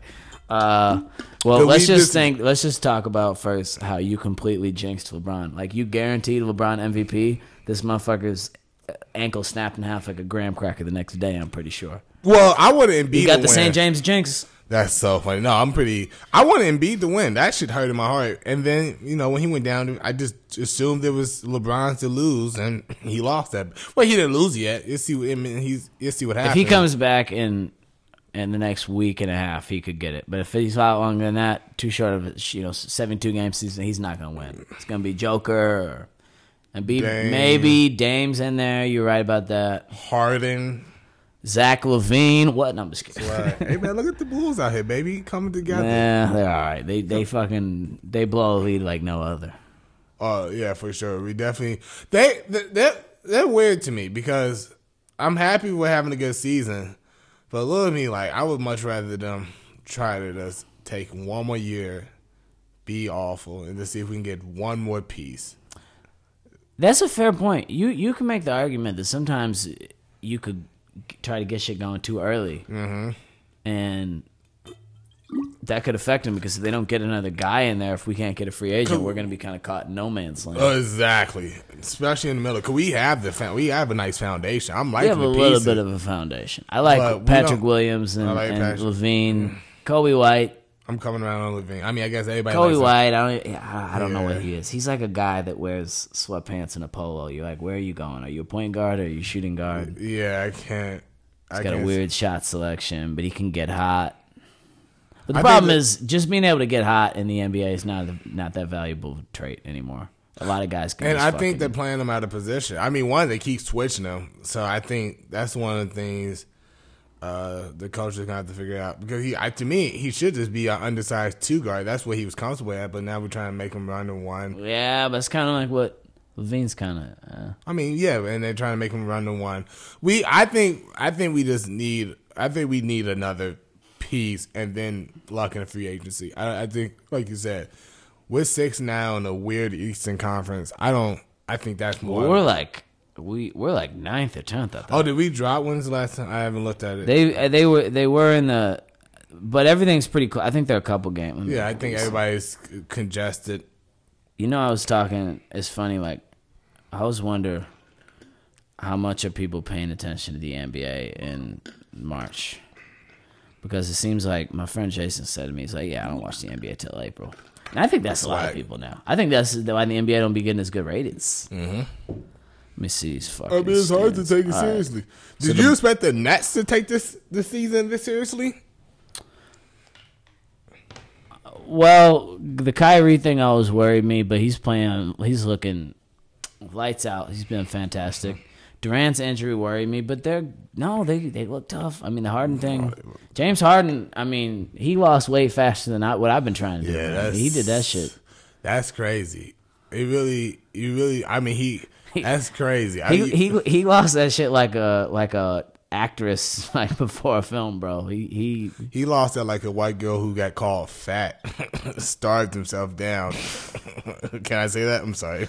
Speaker 3: Uh, well, let's
Speaker 4: we
Speaker 3: just
Speaker 4: just-
Speaker 3: think. Let's just talk about first how you completely jinxed LeBron. Like you guaranteed LeBron MVP. This motherfucker's ankle snapped in half like a graham cracker the next day. I'm pretty sure.
Speaker 4: Well, I want Embiid.
Speaker 3: You got
Speaker 4: to
Speaker 3: the
Speaker 4: win.
Speaker 3: St. James jinx.
Speaker 4: That's so funny. No, I'm pretty. I want Embiid to win. That shit hurt in my heart. And then you know when he went down, I just assumed it was LeBron to lose, and he lost that. Well, he didn't lose yet. You'll see. What, I mean, he's. You'll see what happens.
Speaker 3: If he comes back in in the next week and a half, he could get it. But if he's out longer than that, too short of you know seventy two game season, he's not gonna win. It's gonna be Joker or and be
Speaker 4: Dame.
Speaker 3: maybe Dame's in there. You're right about that.
Speaker 4: Harden.
Speaker 3: Zach LaVine, what? No, I'm just kidding.
Speaker 4: Right. hey man, look at the Bulls out here, baby, coming together.
Speaker 3: Yeah, they're all right. They they fucking they blow a lead like no other.
Speaker 4: Oh yeah, for sure. We definitely they they they're, they're weird to me because I'm happy we're having a good season, but look at me like I would much rather them try to just take one more year, be awful, and to see if we can get one more piece.
Speaker 3: That's a fair point. You you can make the argument that sometimes you could try to get shit going too early, mm-hmm. and that could affect them because if they don't get another guy in there, if we can't get a free agent, we're going to be kind of caught in no man's land.
Speaker 4: Exactly, especially in the middle. Cause we have the we have a nice foundation. I'm
Speaker 3: we have a little bit of a foundation. I like Patrick Williams and,
Speaker 4: like
Speaker 3: and LaVine, Coby White.
Speaker 4: I'm coming around on LaVine. I mean, I guess everybody. Coby.
Speaker 3: White, I don't, I I don't know what he is. He's like a guy that wears sweatpants and a polo. You're like, where are you going? Are you a point guard or are you shooting guard?
Speaker 4: Yeah, I can't.
Speaker 3: He's
Speaker 4: I
Speaker 3: got a weird shot selection, but he can get hot. But the
Speaker 4: I
Speaker 3: problem
Speaker 4: that-
Speaker 3: is just being able to get hot in the NBA is not not that valuable trait anymore. A lot of guys can.
Speaker 4: And I think they're playing him out of position. I mean, one, they keep switching him. So I think that's one of the things uh, the coach is to have to figure out. Because he, I, to me, he should just be an undersized two guard. That's what he was comfortable at. But now we're trying to make him run to one.
Speaker 3: Yeah, but it's kind of like what LaVine's kind of. Uh,
Speaker 4: I mean, yeah, and they're trying to make him run to one. We, I think, I think we just need, I think we need another piece, and then lock in a free agency. I, I think, like you said, we're six now in a weird Eastern Conference. I don't. I think that's more.
Speaker 3: we're like we we're like ninth or tenth. I thought.
Speaker 4: Oh, did we drop? When's the last time? I haven't looked at it.
Speaker 3: They uh, they were they were in the, but everything's pretty cool. I think they're a couple games.
Speaker 4: yeah, I think everybody's congested.
Speaker 3: You know, I was talking. It's funny. Like, I always wonder how much are people paying attention to the NBA in March, because it seems like my friend Jason said to me, he's like, "Yeah, I don't watch the NBA till April." And I think that's a lot of people now. I think that's why the NBA don't be getting as good ratings. Mm-hmm. Let me see these fucking.
Speaker 4: I mean, it's hard to take it
Speaker 3: All right.
Speaker 4: seriously. Did you expect the Nets to take this this season this seriously?
Speaker 3: Well, the Kyrie thing always worried me, but he's playing. He's looking lights out. He's been fantastic. Durant's injury worried me, but they're no, they they look tough. I mean, the Harden thing. James Harden. I mean, he lost weight faster than I, what I've been trying to do.
Speaker 4: Yeah,
Speaker 3: he did that shit.
Speaker 4: That's crazy. It really, you really. I mean, he. *laughs* That's crazy. I,
Speaker 3: He he he lost that shit like a like a actress *laughs* like before a film, bro. He he
Speaker 4: he lost that like a white girl who got called fat, *laughs* starved himself down. Can I say that? I'm sorry.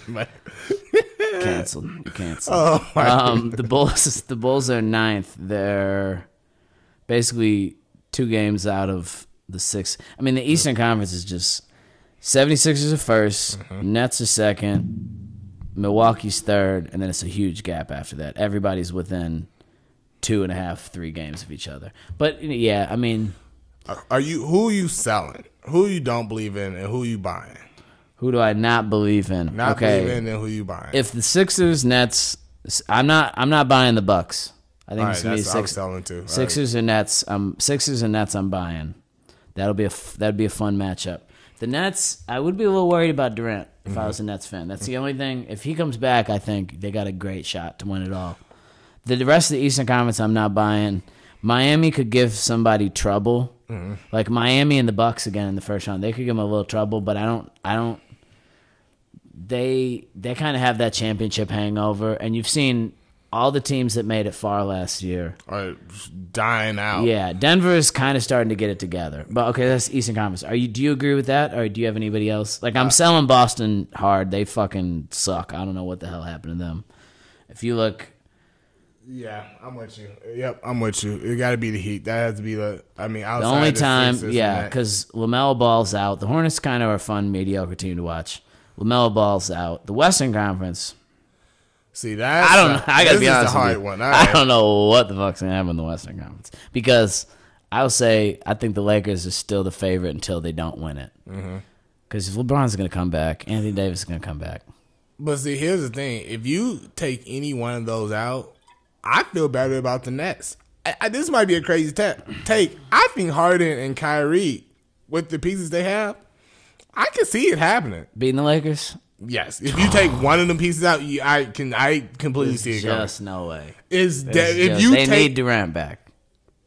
Speaker 3: canceled. Canceled.
Speaker 4: oh
Speaker 3: um, the Bulls, the Bulls are ninth. They're basically two games out of the six. I mean, the Eastern Conference is just 76ers are 1st
Speaker 4: Mm-hmm.
Speaker 3: Nets are second, Milwaukee's third, and then it's a huge gap after that. Everybody's within two and a half, three games of each other. But yeah, I mean,
Speaker 4: Are you who are you selling? Who you don't believe in, and who you buying?
Speaker 3: who do I not believe in?
Speaker 4: Not
Speaker 3: okay,
Speaker 4: believe in, and who you buying?
Speaker 3: if the Sixers, Nets, I'm not. I'm not buying the Bucks. I think
Speaker 4: All
Speaker 3: it's
Speaker 4: right,
Speaker 3: gonna be six.
Speaker 4: selling too. All right.
Speaker 3: Sixers and Nets. Um, Sixers and Nets. I'm buying. That'll be a that'd be a fun matchup. The Nets. I would be a little worried about Durant if I was a mm-hmm. Nets fan. That's the only thing. If he comes back, I think they got a great shot to win it all. The, the rest of the Eastern Conference, I'm not buying. Miami could give somebody trouble, mm-hmm. like Miami and the Bucks again in the first round. They could give them a little trouble, but I don't. I don't. They they kind of have that championship hangover, and you've seen all the teams that made it far last year.
Speaker 4: Are dying out.
Speaker 3: Yeah, Denver is kind of starting to get it together. But okay, that's Eastern Conference. Are you? Do you agree with that, or do you have anybody else? Like I'm selling Boston hard. They fucking suck. I don't know what the hell happened to them. If you look,
Speaker 4: Yeah, I'm with you. Yep, I'm with you. It got to be the Heat. That has to be the. I mean,
Speaker 3: the only time,
Speaker 4: Sixers
Speaker 3: yeah, because LaMelo Ball's out. The Hornets kind of are a fun, mediocre team to watch. LaMelo Ball's out. The Western Conference.
Speaker 4: See that
Speaker 3: I don't know. I gotta be
Speaker 4: is
Speaker 3: honest
Speaker 4: the hard
Speaker 3: with you.
Speaker 4: one. All
Speaker 3: I don't know what the fuck's gonna happen in the Western Conference because I'll say I think the Lakers are still the favorite until they don't win it.
Speaker 4: Mm-hmm.
Speaker 3: Because if LeBron's gonna come back, Anthony Davis is gonna come back.
Speaker 4: But see, here's the thing: if you take any one of those out, I feel better about the Nets. I, I, this might be a crazy ta- take. I think Harden and Kyrie, with the pieces they have, I can see it happening.
Speaker 3: Beating the Lakers,
Speaker 4: Yes, if you take one of them pieces out, you, I can. I completely see it going.
Speaker 3: just no way.
Speaker 4: Is that if
Speaker 3: just-
Speaker 4: you
Speaker 3: they
Speaker 4: take?
Speaker 3: need Durant back.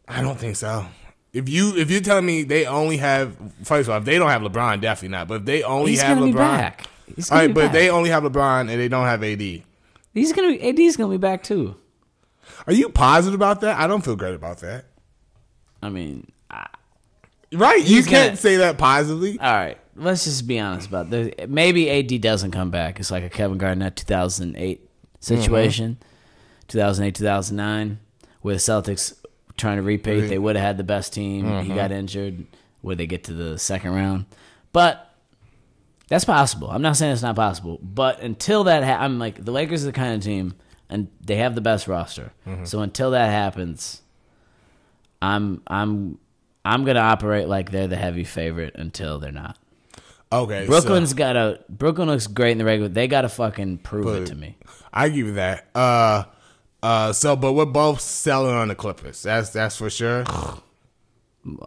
Speaker 4: I don't think so. If you if you're telling me they only have first of all, if they don't have LeBron, definitely not. But if they only
Speaker 3: He's
Speaker 4: have
Speaker 3: gonna
Speaker 4: LeBron,
Speaker 3: be back. He's
Speaker 4: all
Speaker 3: gonna
Speaker 4: right.
Speaker 3: be
Speaker 4: But
Speaker 3: back.
Speaker 4: they only have LeBron and they don't have AD.
Speaker 3: He's gonna be AD's gonna be back too.
Speaker 4: Are you positive about that? I don't feel great about that.
Speaker 3: I mean, I,
Speaker 4: Right? You
Speaker 3: He's
Speaker 4: can't
Speaker 3: gonna-
Speaker 4: say that positively.
Speaker 3: all right. Let's just be honest about this. Maybe AD doesn't come back. It's like a Kevin Garnett 2008 situation, mm-hmm. 2008 2009, where the Celtics trying to repeat. They would have had the best team. He mm-hmm. got injured. Where they get to the second round, but that's possible. I'm not saying it's not possible, but until that, ha- I'm like the Lakers are the kind of team, and they have the best roster. Mm-hmm. So until that happens, I'm I'm I'm gonna operate like they're the heavy favorite until they're not.
Speaker 4: Okay,
Speaker 3: Brooklyn's
Speaker 4: so
Speaker 3: got a Brooklyn looks great in the regular. They got to fucking prove it to me.
Speaker 4: I give you that. Uh, uh. So, but we're both selling on the Clippers. That's that's for sure. *sighs*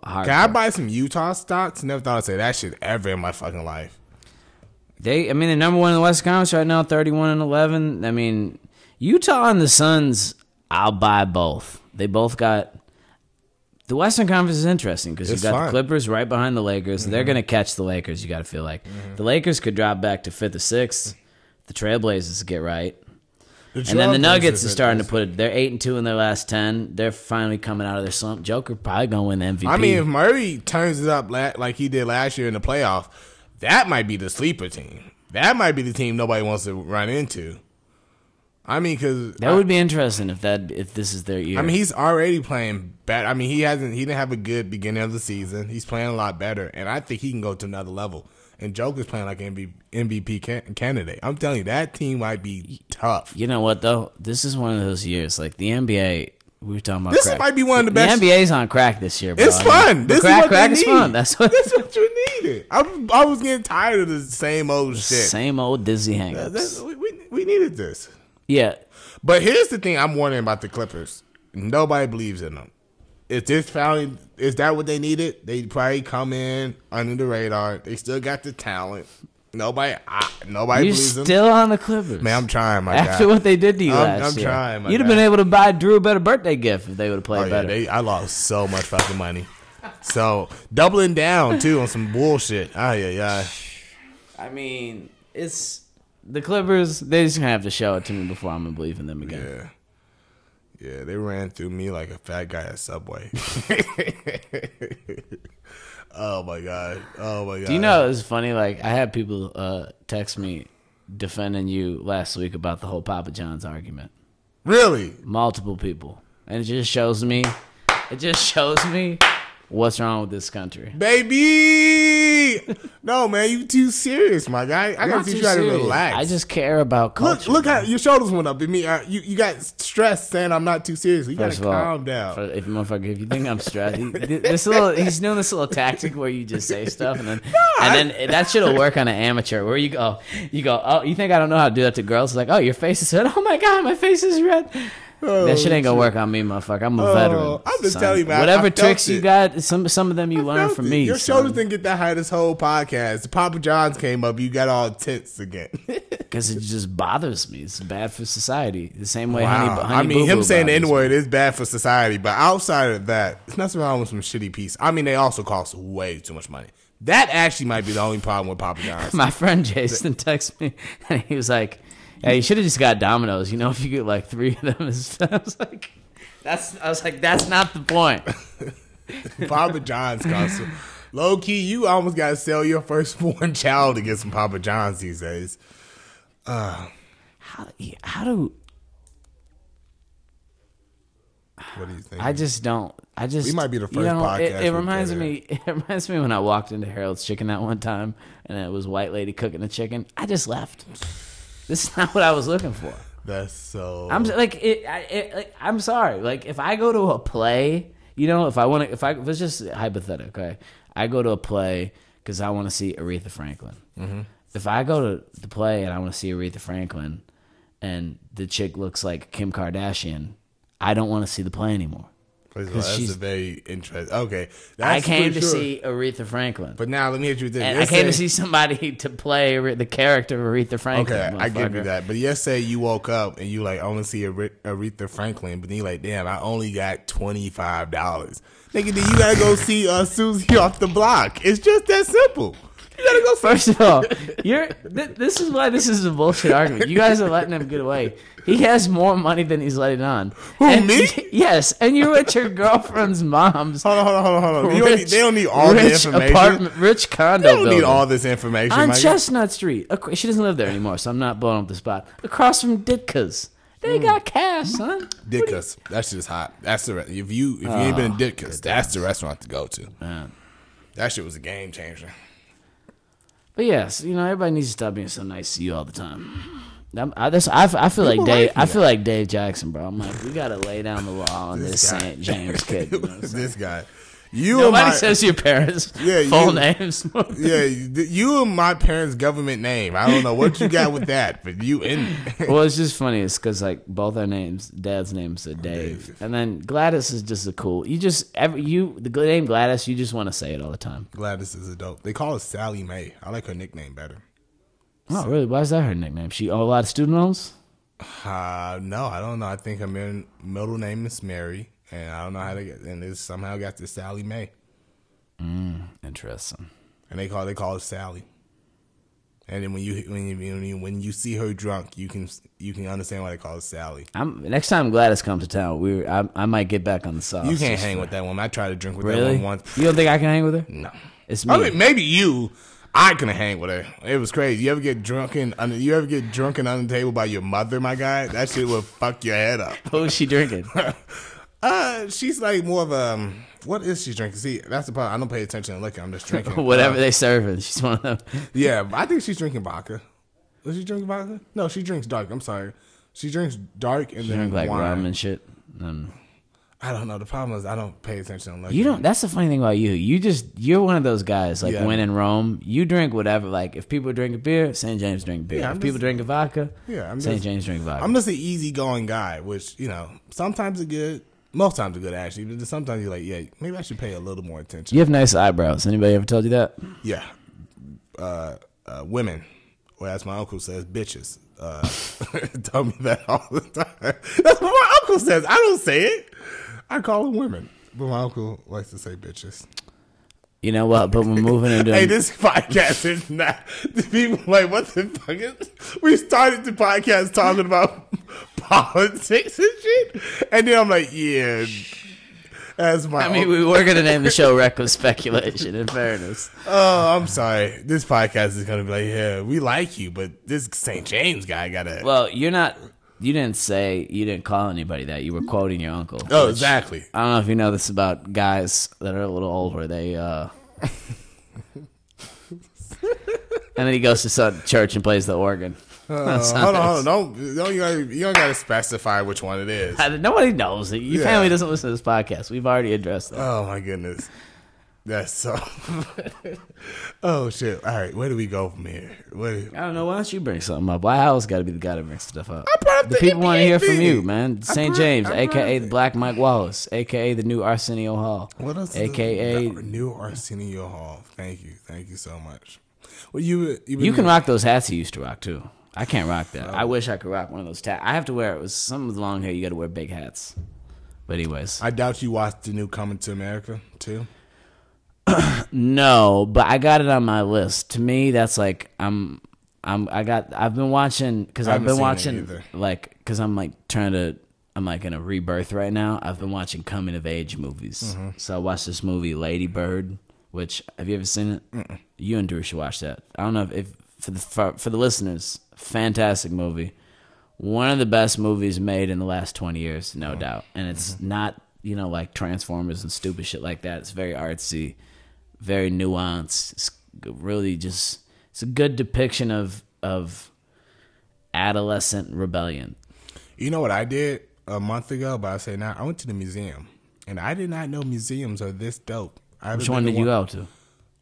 Speaker 3: Hard
Speaker 4: Can I buy some Utah stocks? Never thought I'd say that shit ever in my fucking life.
Speaker 3: They, I mean, they're number one in the West Conference right now, thirty-one and eleven. I mean, Utah and the Suns, I'll buy both. They both got. The Western Conference is interesting because you
Speaker 4: It's
Speaker 3: got the Clippers right behind the Lakers. They're
Speaker 4: Mm-hmm.
Speaker 3: going to catch the Lakers. You got to feel like the Lakers could drop back to fifth or sixth. The Trailblazers get right, and then the Nuggets are starting to put it. They're eight and two in their last ten. They're finally coming out of their slump. Joker probably going to win the MVP.
Speaker 4: I mean, if Murray turns it up like he did last year in the playoff, that might be the sleeper team. That might be the team nobody wants to run into. I mean, because
Speaker 3: that would be interesting if that if this is their year.
Speaker 4: I mean, he's already playing bad. I mean, he hasn't. He didn't have a good beginning of the season. He's playing a lot better, and I think he can go to another level. And Joker's playing like MVP, MVP can- candidate. I'm telling you, that team might be tough.
Speaker 3: You know what though? This is one of those years. Like the NBA, we were talking about.
Speaker 4: This
Speaker 3: crack.
Speaker 4: might be one of the best-
Speaker 3: The NBA's on crack this year. Bro.
Speaker 4: It's fun. This
Speaker 3: crack,
Speaker 4: is what
Speaker 3: crack is fun. That's what. *laughs*
Speaker 4: That's what you needed. I, I was getting tired of the same old shit.
Speaker 3: Same old dizzy hangups.
Speaker 4: we, we, we needed this.
Speaker 3: Yeah,
Speaker 4: But here's the thing I'm wondering about the Clippers. Nobody believes in them. Is this finally is that what they needed? They probably come in under the radar. They still got the talent. Nobody I, nobody
Speaker 3: you're
Speaker 4: believes them.
Speaker 3: still on the Clippers.
Speaker 4: Man, I'm trying, my
Speaker 3: After
Speaker 4: guy.
Speaker 3: what they did to you
Speaker 4: I'm-
Speaker 3: last
Speaker 4: I'm
Speaker 3: year,
Speaker 4: trying, my
Speaker 3: you'd have
Speaker 4: guy.
Speaker 3: been able to buy Drew a better birthday gift if they would have
Speaker 4: Oh,
Speaker 3: played
Speaker 4: yeah,
Speaker 3: better.
Speaker 4: they, I lost so much fucking money. So doubling down too on some bullshit. Ah, yeah, yeah.
Speaker 3: I mean, it's the Clippers. They just gonna have to show it to me before I'm gonna believe in them again.
Speaker 4: Yeah. Yeah, they ran through me like a fat guy at Subway. *laughs* oh my god. Oh my god.
Speaker 3: Do you know it's funny? Like I had people uh, text me defending you last week about the whole Papa John's argument.
Speaker 4: Really?
Speaker 3: Multiple people, and it just shows me. It just shows me what's wrong with this country.
Speaker 4: Baby! No, man, you too serious, my guy. I
Speaker 3: I'm
Speaker 4: gotta
Speaker 3: not
Speaker 4: teach you how to relax.
Speaker 3: I just care about
Speaker 4: look,
Speaker 3: culture.
Speaker 4: look how your shoulders went up. It mean, uh, you you got stressed saying I'm not too serious. You
Speaker 3: First
Speaker 4: gotta
Speaker 3: of all,
Speaker 4: calm down.
Speaker 3: for- if motherfucker, if you think I'm stressed, he, this little, he's doing this little tactic where you just say stuff and then, *laughs* and then that shit'll work on an amateur. Where you go, you go, oh, you think I don't know how to do that to girls? It's like, oh, your face is red. *laughs* Oh my god, my face is red. That shit ain't gonna oh, work on me, motherfucker. I'm a
Speaker 4: Oh,
Speaker 3: veteran.
Speaker 4: I'm just
Speaker 3: son.
Speaker 4: telling you, man,
Speaker 3: Whatever tricks you got, some some of them you learn
Speaker 4: Felt
Speaker 3: from
Speaker 4: it.
Speaker 3: me.
Speaker 4: Your
Speaker 3: son.
Speaker 4: shoulders didn't get that high this whole podcast. The Papa John's came up, you got all tense again. *laughs*
Speaker 3: because it just bothers me. It's bad for society. The same way
Speaker 4: Wow.
Speaker 3: honey, honey
Speaker 4: I mean, him saying the N word is bad for society, but outside of that, it's nothing wrong with some shitty piece. I mean, they also cost way too much money. That actually might be the only problem with Papa John's. *laughs*
Speaker 3: My friend Jason texted me *laughs* and he was like, "Yeah, you should have just got Domino's. You know, *laughs* if you get like three of them." *laughs* I was like, "That's." I was like, "That's not the point." *laughs*
Speaker 4: Papa John's cost low key. You almost got to sell your firstborn child to get some Papa John's these days. Uh.
Speaker 3: How, how do
Speaker 4: What do you think?
Speaker 3: I just don't? I just
Speaker 4: We might be the
Speaker 3: you
Speaker 4: first
Speaker 3: know,
Speaker 4: podcast
Speaker 3: It, it reminds me. It reminds me when I walked into Harold's Chicken that one time, and it was white lady cooking the chicken. I just left. This is not what I was looking for.
Speaker 4: That's so.
Speaker 3: I'm like, it, I, it, like, I'm sorry. Like, if I go to a play, you know, if I want to, if I, it's just hypothetical, okay? I go to a play because I want to see Aretha Franklin.
Speaker 4: Mm-hmm.
Speaker 3: If I go to the play and I want to see Aretha Franklin, and the chick looks like Kim Kardashian, I don't want to see the play anymore.
Speaker 4: First of all, that's a very interesting. Okay, that's
Speaker 3: I came to
Speaker 4: sure.
Speaker 3: see Aretha Franklin,
Speaker 4: But now let me hit you with this.
Speaker 3: and I came to see somebody *laughs* to play the character of Aretha Franklin.
Speaker 4: Okay, I give you that. But say you woke up and you like, I want to see Aretha Franklin, but then you like, damn, I only got twenty five dollars. Nigga, then you gotta go see uh, Susie *laughs* off the block. It's just that simple. You gotta go.
Speaker 3: First of all, you're. Th- this is why this is a bullshit argument. You guys are letting him get away. He has more money than he's letting on.
Speaker 4: Who,
Speaker 3: And-
Speaker 4: me? *laughs*
Speaker 3: Yes, and you're at your girlfriend's mom's.
Speaker 4: Hold on, hold on, hold on, hold on. Don't need, they don't need all the
Speaker 3: rich
Speaker 4: information.
Speaker 3: Apartment, rich condo
Speaker 4: They don't need all this information.
Speaker 3: on
Speaker 4: guy.
Speaker 3: Chestnut Street. She doesn't live there anymore, so I'm not blowing up the spot. Across from Ditka's. They hmm. got cash, son.
Speaker 4: Ditka's. That shit is hot. That's the re- if you if you ain't been in oh, Ditka's, that's the restaurant to go to.
Speaker 3: Man.
Speaker 4: That shit was a game changer.
Speaker 3: But yes, you know everybody needs to stop being so nice to you all the time. I'm, I, this, I, I feel like Dave.
Speaker 4: like
Speaker 3: I feel like Dave Jackson, bro. I'm like, we gotta lay down the law on this,
Speaker 4: guy.
Speaker 3: St. James *laughs* kid. You know what I'm saying?
Speaker 4: this guy. You
Speaker 3: Nobody
Speaker 4: and my,
Speaker 3: says your parents'
Speaker 4: Yeah,
Speaker 3: full
Speaker 4: you-
Speaker 3: names. *laughs*
Speaker 4: yeah, you and my parents' government name. I don't know what you got with that, but you in. *laughs*
Speaker 3: well, it's just funny. It's because like both our names, dad's names are Dave,
Speaker 4: Dave.
Speaker 3: and then Gladys is just a cool. You just every you the name Gladys, you just want to say it all the time.
Speaker 4: Gladys is a dope. They call her Sally May. I like her nickname better.
Speaker 3: Oh, really? Why is that her nickname? She own a lot of student loans.
Speaker 4: Uh, no, I don't know. I think her middle name is Mary, and I don't know how to get. And it somehow got to Sally Mae, mm,
Speaker 3: Interesting.
Speaker 4: and they call they call her Sally. And then when you when you when you, when you see her drunk, you can you can understand why they call her Sally.
Speaker 3: I'm next time Gladys comes to town, we I, I might get back on the sauce.
Speaker 4: You can't hang
Speaker 3: for-
Speaker 4: with that woman. I tried to drink with that
Speaker 3: Really?
Speaker 4: one once.
Speaker 3: You don't think I can hang with her?
Speaker 4: No.
Speaker 3: It's me.
Speaker 4: I mean, maybe you. I couldn't hang with her. It was crazy. You ever get drunken? Under, you ever get drunken on the table by your mother, my guy? That shit will fuck your head up.
Speaker 3: what was she drinking? *laughs*
Speaker 4: Uh, she's like more of a. um, What is she drinking? See, that's the problem. I don't pay attention to liquor. I'm just drinking *laughs*
Speaker 3: Whatever
Speaker 4: Uh,
Speaker 3: they serving. She's one of them. *laughs*
Speaker 4: yeah, I think she's drinking vodka. Was she drinking vodka? No, she drinks dark. I'm sorry. She drinks dark and then
Speaker 3: Drink like
Speaker 4: wine.
Speaker 3: rum and shit. Um,
Speaker 4: I don't know. The problem is I don't pay attention to liquor.
Speaker 3: you don't. That's the funny thing about you. You just you're one of those guys. Like
Speaker 4: Yeah.
Speaker 3: when in Rome, you drink whatever. Like if people drink a beer, St. James drink beer.
Speaker 4: Yeah,
Speaker 3: if people drink a vodka,
Speaker 4: Yeah, I'm
Speaker 3: St.
Speaker 4: just-
Speaker 3: James drink vodka.
Speaker 4: I'm just an easygoing guy, which you know sometimes it's good. Most times it's good actually, but sometimes you're like, yeah, maybe I should pay a little more attention.
Speaker 3: you have nice eyebrows. Anybody ever told you that?
Speaker 4: Yeah. Uh, uh, women, or as my uncle says, bitches. Uh, *laughs* tell me that all the time. That's what my uncle says. I don't say it. I call them women, but my uncle likes to say bitches.
Speaker 3: You know what? But we're moving into.
Speaker 4: Hey, this podcast is not. The people like, what the fuck is? We started the podcast talking about *laughs* politics and shit, and then I'm like, yeah. As my
Speaker 3: I mean, we were gonna name the show *laughs* "Reckless Speculation." In fairness,
Speaker 4: Oh, I'm sorry. This podcast is gonna be like, yeah, we like you, but this St. James guy gotta.
Speaker 3: well, you're not. You didn't say you didn't call anybody that. You were quoting your uncle.
Speaker 4: oh,
Speaker 3: which-
Speaker 4: exactly.
Speaker 3: I don't know if you know this about guys that are a little older. They uh *laughs* And then he goes to some church and plays the organ.
Speaker 4: Uh, *laughs* hold on, hold on. Don't, don't you, gotta, you don't gotta specify which one it is.
Speaker 3: I- Nobody knows it. Your
Speaker 4: Yeah.
Speaker 3: family doesn't listen to this podcast. We've already addressed that.
Speaker 4: Oh my goodness, that's so. *laughs* oh shit! All right, where do we go from here? Where,
Speaker 3: I don't know. Why don't you bring something up? Why I always got to be the guy that brings stuff up?
Speaker 4: up
Speaker 3: the
Speaker 4: the
Speaker 3: people want to hear from you, man. St. James, aka the Black Mike Wallace, aka the new Arsenio Hall,
Speaker 4: what else?
Speaker 3: aka
Speaker 4: the, new Arsenio Hall. Thank you, thank you so much. Well, you you,
Speaker 3: You can rock those hats you used to rock too. I can't rock that. I oh. wish I could rock one of those tats. I have to wear it with some long hair. You got to wear big hats. But anyways,
Speaker 4: I doubt you watched the new Coming to America too. *clears throat*
Speaker 3: no, but I got it on my list. To me, that's like I'm. I'm. I got. I've been watching because I've been watching like because I'm like trying to. I'm like in a rebirth right now. I've been watching coming of age movies.
Speaker 4: Mm-hmm.
Speaker 3: So I watched this movie Lady Bird, which have you ever seen it? You and Drew should watch that. I don't know if, if for the for, for the listeners, fantastic movie. One of the best movies made in the last 20 years, no
Speaker 4: Mm-hmm.
Speaker 3: doubt. And it's not, you know, like Transformers and stupid shit like that. It's very artsy, very nuanced. It's really just it's a good depiction of of adolescent rebellion.
Speaker 4: You know what I did a month ago? But I say now I went to the museum, and I did not know museums are this dope. I
Speaker 3: Which one did you go to?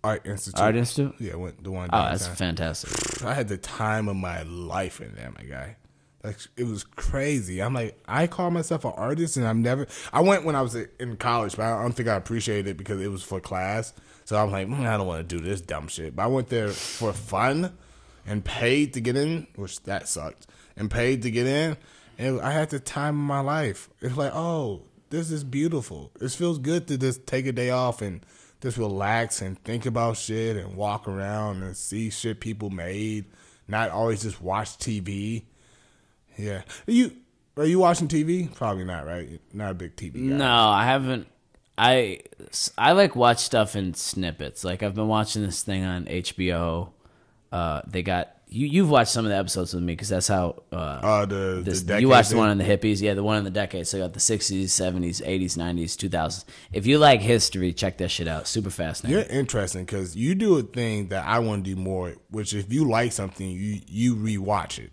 Speaker 4: Art Institute.
Speaker 3: Art Institute?
Speaker 4: Yeah, went the one.
Speaker 3: Oh, that's fantastic.
Speaker 4: I had the time of my life in there, my guy. Like it was crazy. I'm like, I call myself an artist, and I'm never. I went when I was in college, but I don't think I appreciated it because it was for class. So I'm like, mm, I don't want to do this dumb shit. But I went there for fun, and paid to get in, which that sucked, and paid to get in. And I had the time of my life. It's like, oh, this is beautiful. It feels good to just take a day off and just relax and think about shit and walk around and see shit people made. Not always just watch TV. Yeah. Are you are you watching TV? Probably not, right? Not a big TV guy.
Speaker 3: No, I haven't. I I like watch stuff in snippets. Like I've been watching this thing on HBO. Uh, they got you. You've watched some of the episodes with me because that's how. Uh,
Speaker 4: Uh, the,
Speaker 3: this,
Speaker 4: the
Speaker 3: you watched the one in the hippies, yeah, the one in the decade. So you got the sixties, seventies, eighties, nineties, two thousands. If you like history, check that shit out. Super fascinating.
Speaker 4: You're interesting because you do a thing that I want to do more. Which, if you like something, you you rewatch it.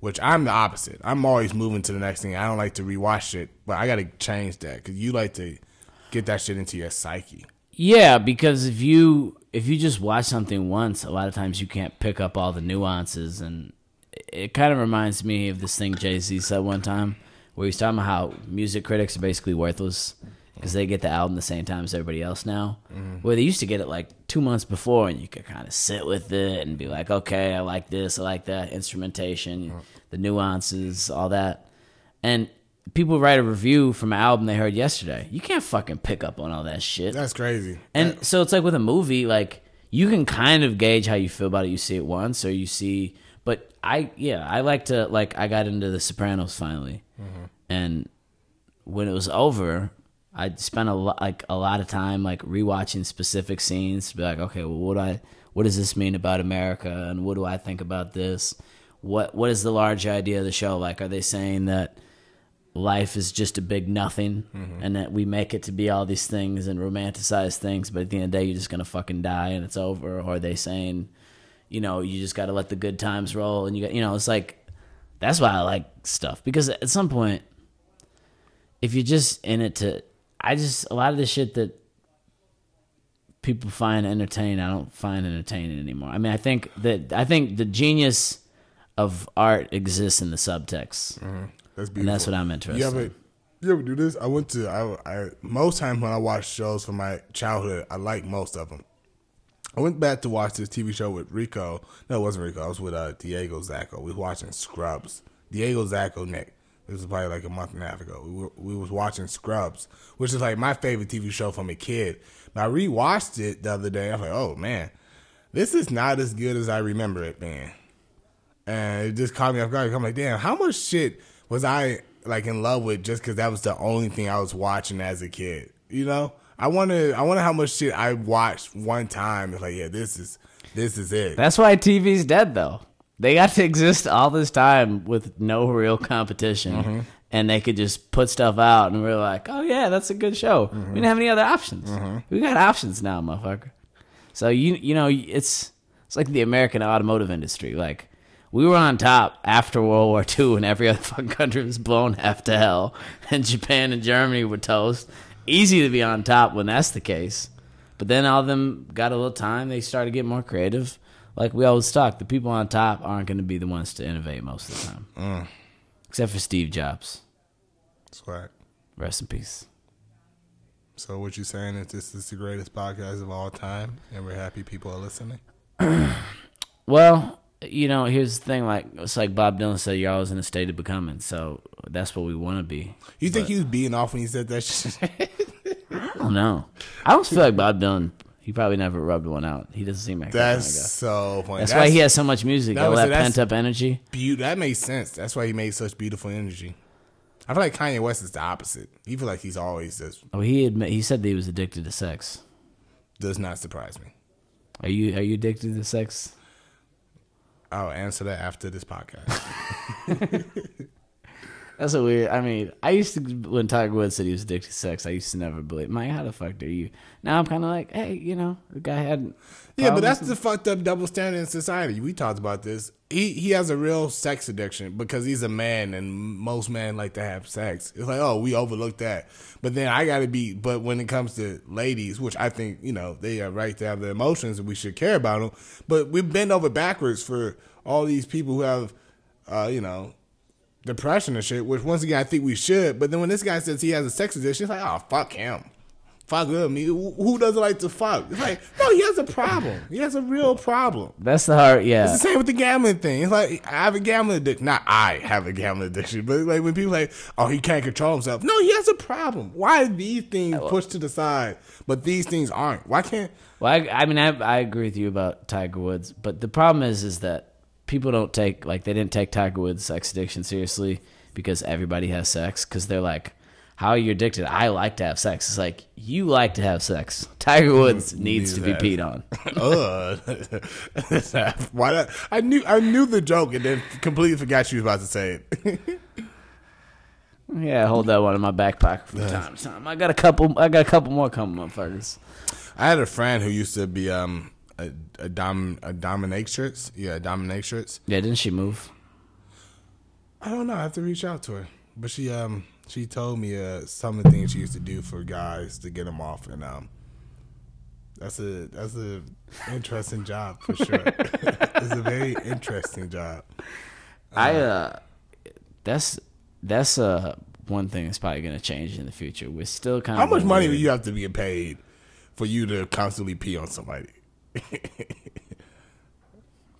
Speaker 4: Which I'm the opposite. I'm always moving to the next thing. I don't like to rewatch it, but I got to change that because you like to get that shit into your psyche.
Speaker 3: Yeah, because if you if you just watch something once, a lot of times you can't pick up all the nuances, and it kind of reminds me of this thing Jay Z said one time, where he's talking about how music critics are basically worthless because they get the album the same time as everybody else now. Mm-hmm. Where they used to get it like two months before, and you could kind of sit with it and be like, okay, I like this, I like that, instrumentation, mm-hmm. the nuances, all that, and. People write a review from an album they heard yesterday. You can't fucking pick up on all that shit.
Speaker 4: That's crazy.
Speaker 3: And so it's like with a movie, like you can kind of gauge how you feel about it. You see it once, or you see. But I, yeah, I like to like. I got into The Sopranos finally, mm-hmm. and when it was over, I spent a lot, like a lot of time like rewatching specific scenes to be like, okay, well, what do I, what does this mean about America, and what do I think about this? What what is the large idea of the show? Like, are they saying that? life is just a big nothing mm-hmm. and that we make it to be all these things and romanticize things but at the end of the day you're just gonna fucking die and it's over or are they saying you know you just gotta let the good times roll and you got you know it's like that's why i like stuff because at some point if you're just in it to i just a lot of the shit that people find entertaining i don't find entertaining anymore i mean i think that i think the genius of art exists in the subtext
Speaker 4: That's beautiful.
Speaker 3: and that's what I'm interested
Speaker 4: You ever, you ever do this? I went to I, I most times when I watch shows from my childhood, I like most of them. I went back to watch this TV show with Rico. No, it wasn't Rico. I was with uh, Diego Zacco. We was watching Scrubs. Diego Zacco, Nick. This was probably like a month and a half ago. We were, we was watching Scrubs, which is like my favorite TV show from a kid. But I rewatched it the other day. I was like, oh man, this is not as good as I remember it being. And it just caught me off guard. I'm like, damn, how much shit was I like in love with just because that was the only thing I was watching as a kid? You know, I wonder, I wonder how much shit I watched one time. It's like, yeah, this is this is it.
Speaker 3: That's why TV's dead, though. They got to exist all this time with no real competition,
Speaker 4: Mm-hmm.
Speaker 3: and they could just put stuff out, and we're like, "Oh yeah, that's a good show."
Speaker 4: Mm-hmm.
Speaker 3: We didn't have any other options. We got options now, motherfucker. So you you know it's it's like the American automotive industry. Like we were on top after World War II, and every other *laughs* fucking country was blown half to hell, and Japan and Germany were toast. Easy to be on top when that's the case. But then all of them got a little time. They started getting more creative. Like we always talk, the people on top aren't going to be the ones to innovate most of the time,
Speaker 4: Mm.
Speaker 3: except for Steve Jobs.
Speaker 4: That's right.
Speaker 3: Rest in peace.
Speaker 4: So what you saying is this is the greatest podcast of all time, and we're happy people are listening. *clears throat*
Speaker 3: Well, you know, here's the thing. Like it's like Bob Dylan said, you're always in a state of becoming. So that's what we want to be.
Speaker 4: You think he was being off when he said that *laughs* shit?
Speaker 3: I don't know. I don't feel like Bob Dylan. He probably never rubbed one out. He doesn't seem like that.
Speaker 4: That's
Speaker 3: guy.
Speaker 4: so funny.
Speaker 3: That's, why he has so much music.
Speaker 4: that
Speaker 3: All that pent up energy.
Speaker 4: Beau- that makes sense. That's why he made such beautiful energy. I feel like Kanye West is the opposite. He feel like he's always just
Speaker 3: Oh, he admit he said that he was addicted to sex.
Speaker 4: does not surprise me.
Speaker 3: Are you are you addicted to sex?
Speaker 4: I'll answer that after this podcast. *laughs*
Speaker 3: That's a weird. I mean, I used to when Tiger Woods said he was addicted to sex. I used to never believe. Mike, how the fuck do you? Now I'm kind of like, hey, you know, the guy had.
Speaker 4: yeah, but that's the fucked up double standard in society. We talked about this. He he has a real sex addiction because he's a man, and most men like to have sex. It's like, oh, we overlooked that. But then I got to be. But when it comes to ladies, which I think you know they are right to have their emotions, and we should care about them. But we bend over backwards for all these people who have, uh, you know, depression and shit. Which once again, I think we should. But then when this guy says he has a sex addiction, it's like, oh, fuck him. Fuck him. He- Who doesn't like to fuck? It's like, no, he has a problem. He has a real problem.
Speaker 3: That's the hard. Yeah.
Speaker 4: It's the same with the gambling thing. It's like I have a gambling addiction. Not I have a gambling addiction, but like when people like, oh, he can't control himself. No, he has a problem. Why are these things oh, pushed to the side, but these things aren't? Why can't?
Speaker 3: Well, I, I mean, I, I agree with you about Tiger Woods, but the problem is, is that people don't take like they didn't take Tiger Woods' sex addiction seriously because everybody has sex because they're like, how are you addicted? I like to have sex. It's like you like to have sex. Tiger Woods *laughs* needs to be peed on. *laughs*
Speaker 4: Ugh. *laughs* Why? Not? I knew I knew the joke and then completely forgot you was about to say it.
Speaker 3: yeah, hold that one in my back pocket from time to time. I got a couple. I got a couple more coming, motherfuckers.
Speaker 4: I had a friend who used to be um a, a dom a dominatrix. Yeah, a dominatrix.
Speaker 3: Yeah, didn't she move?
Speaker 4: I don't know. I have to reach out to her. but she um she told me uh some of the things she used to do for guys to get them off, and um that's a that's a interesting job for sure. *laughs* it's a very interesting job.
Speaker 3: I uh, that's that's uh one thing that's probably gonna change in the future. We're still kind
Speaker 4: How
Speaker 3: of how
Speaker 4: much money do you have to be paid for you to constantly pee on somebody? *laughs*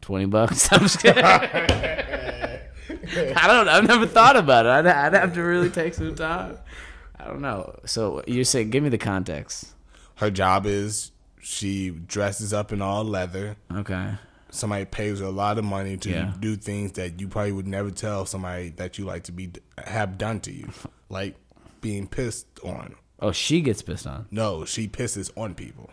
Speaker 3: Twenty bucks. I'm just kidding. *laughs* I don't. I've never thought about it. I'd, I'd have to really take some time. I don't know. So you say, give me the context.
Speaker 4: Her job is she dresses up in all leather.
Speaker 3: Okay.
Speaker 4: Somebody pays her a lot of money to
Speaker 3: Yeah.
Speaker 4: do things that you probably would never tell somebody that you like to be have done to you, like being pissed on.
Speaker 3: Oh, she gets pissed on.
Speaker 4: No, she pisses on people.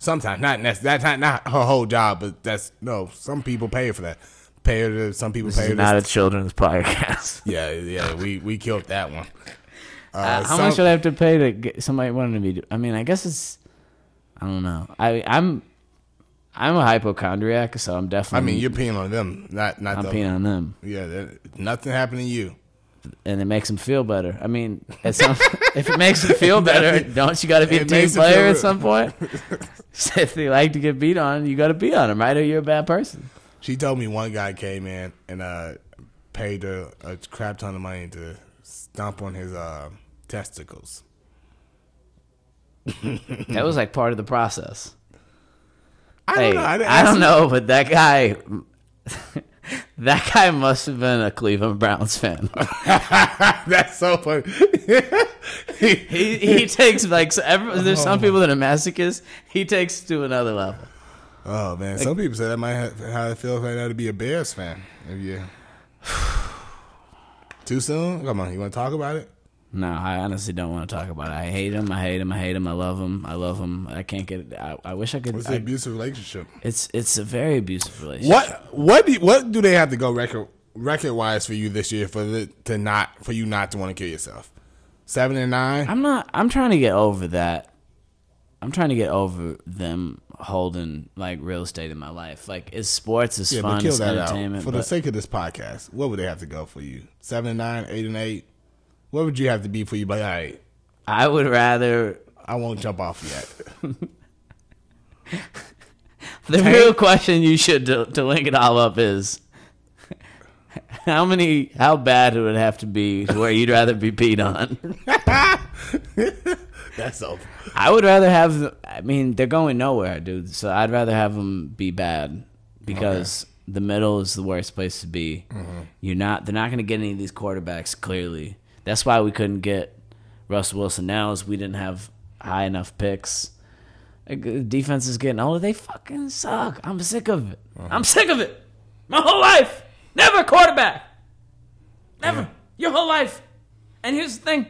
Speaker 4: Sometimes, not that's that's not, not her whole job, but that's no. Some people pay her for that. Pay her to. Some people
Speaker 3: This
Speaker 4: pay her
Speaker 3: not a children's podcast. *laughs*
Speaker 4: Yeah, yeah. We we killed that one.
Speaker 3: Uh, how
Speaker 4: some-
Speaker 3: much would I have to pay to get somebody wanting to be? I mean, I guess it's. I don't know. I I'm. I'm a hypochondriac, so I'm definitely.
Speaker 4: I mean, you're peeing on them, not not
Speaker 3: I'm peeing on them,
Speaker 4: Yeah, nothing happened to you.
Speaker 3: And it makes them feel better. I mean, *laughs* if it makes them feel better, *laughs* don't you got to be a team player at some point? *laughs* if they like to get beat on, you got to beat on them, right? Or you're a bad person.
Speaker 4: She told me one guy came in and uh, paid her a crap ton of money to stomp on his uh, testicles.
Speaker 3: That was like part of the process.
Speaker 4: I
Speaker 3: hey,
Speaker 4: don't know. I,
Speaker 3: I don't know, but that guy, *laughs* that guy must have been a Cleveland Browns fan. *laughs*
Speaker 4: That's so funny. *laughs*
Speaker 3: he he takes like so every, there's some oh. people that are masochists. He takes to another level.
Speaker 4: oh man, some people say that might have how it feels right now to be a Bears fan. If you *sighs* too soon, come on. You want to talk about it?
Speaker 3: No, I honestly don't want to talk about it. I hate him. I hate him. I hate him. I love him. I love him. I can't get. I, I wish I could.
Speaker 4: What's
Speaker 3: I-
Speaker 4: the abusive relationship?
Speaker 3: it's it's a very abusive relationship.
Speaker 4: What what do what do they have to go record record wise for you this year for the, to not for you not to want to kill yourself? Seven and nine.
Speaker 3: I'm not. I'm trying to get over that. I'm trying to get over them holding like real estate in my life. Like it's sports, it's
Speaker 4: yeah,
Speaker 3: fun,
Speaker 4: kill
Speaker 3: it's entertainment.
Speaker 4: for the sake of this podcast. What would they have to go for you? Seven and nine, eight and eight. What would you have to be for you? But all right,
Speaker 3: I would rather.
Speaker 4: I won't jump off yet. *laughs*
Speaker 3: The real question you should to, to link it all up is. How many? How bad it would have to be to where you'd rather be peed on? *laughs*
Speaker 4: That's over.
Speaker 3: I would rather have. I mean, they're going nowhere, dude. So I'd rather have them be bad because the middle is the worst place to be. Mm-hmm. You're not. They're not going to get any of these quarterbacks. Clearly, that's why we couldn't get Russell Wilson. Now is we didn't have high enough picks. Defense is getting older. They fucking suck. I'm sick of it. Uh-huh. I'm sick of it. My whole life, never a quarterback. Never. Your whole life. And here's the thing.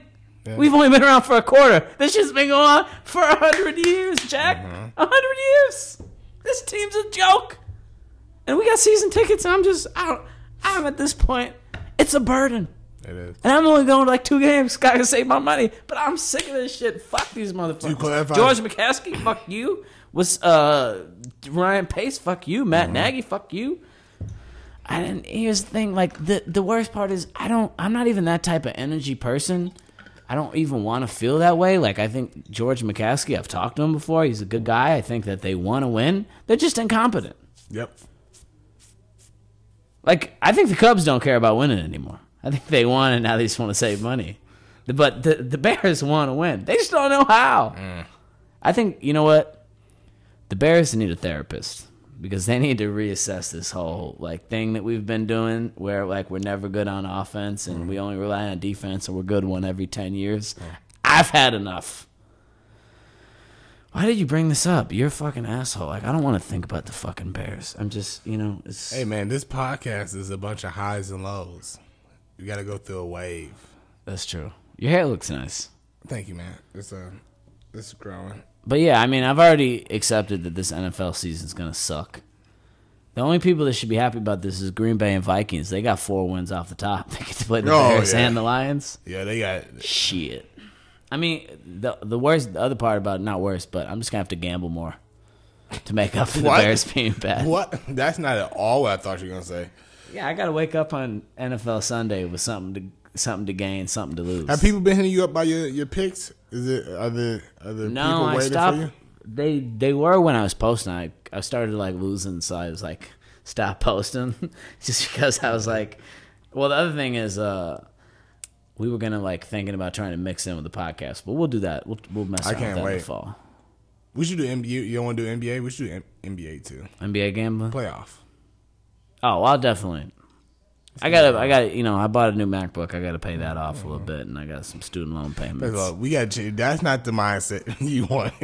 Speaker 3: We've only been around for a quarter. This shit's been going on for a hundred years, Jack. Uh-huh. A hundred years. This team's a joke. And we got season tickets, and I'm just out. I'm at this point. It's a burden.
Speaker 4: It is.
Speaker 3: And I'm only going to like two games. *laughs* Gotta save my money. But I'm sick of this shit. Fuck these motherfuckers. George McCaskey, fuck you. Was uh Ryan Pace, fuck you. Matt
Speaker 4: Mm-hmm.
Speaker 3: Nagy, fuck you. I didn't here's the thing, like the the worst part is I don't I'm not even that type of energy person. I don't even want to feel that way. Like I think George McCaskey, I've talked to him before. He's a good guy. I think that they want to win. They're just incompetent.
Speaker 4: Yep.
Speaker 3: Like I think the Cubs don't care about winning anymore. I think they won and now they just want to save money. But the the Bears want to win. They just don't know how. Mm. I think you know what? The Bears need a therapist because they need to reassess this whole like thing that we've been doing where like we're never good on offense and we mm. only rely on defense and we're good one every 10 years. Mm. I've had enough. Why did you bring this up? You're a fucking asshole. Like I don't want to think about the fucking Bears. I'm just, you know, it's
Speaker 4: Hey man, this podcast is a bunch of highs and lows. You got to go through a wave.
Speaker 3: That's true. Your hair looks nice.
Speaker 4: Thank you, man. It's uh, it's growing.
Speaker 3: But yeah, I mean, I've already accepted that this NFL season's gonna suck. The only people that should be happy about this is Green Bay and Vikings. They got four wins off the top. *laughs* They get to play the
Speaker 4: Oh,
Speaker 3: Bears
Speaker 4: yeah.
Speaker 3: and the Lions.
Speaker 4: Yeah, they got
Speaker 3: Shit. I mean, the the worst, the other part about it, not worst, but I'm just gonna have to gamble more to make up for the? *laughs* Bears being bad.
Speaker 4: what? That's not at all what I thought you were gonna say.
Speaker 3: Yeah, I gotta wake up on NFL Sunday with something to something to gain, something to lose.
Speaker 4: Have people been hitting you up by your, your picks? Is it are the are
Speaker 3: no,
Speaker 4: people
Speaker 3: I
Speaker 4: waiting
Speaker 3: stopped.
Speaker 4: for you?
Speaker 3: They they were when I was posting. I I started like losing, so I was like *laughs* stop posting *laughs* just because I was like. Well, the other thing is, uh, we were gonna like thinking about trying to mix in with the podcast, but we'll do that. We'll we'll mess
Speaker 4: I can't
Speaker 3: with that in
Speaker 4: wait.
Speaker 3: the fall.
Speaker 4: We should do NBA. You don't want to do NBA? We should do M- NBA too.
Speaker 3: NBA gambling.
Speaker 4: Playoff.
Speaker 3: Oh, I'll definitely. I gotta, I gotta, you know, I bought a new MacBook. I gotta pay that off a little bit, and I got some student loan payments.
Speaker 4: Look, we got to. That's not the mindset *laughs* you want.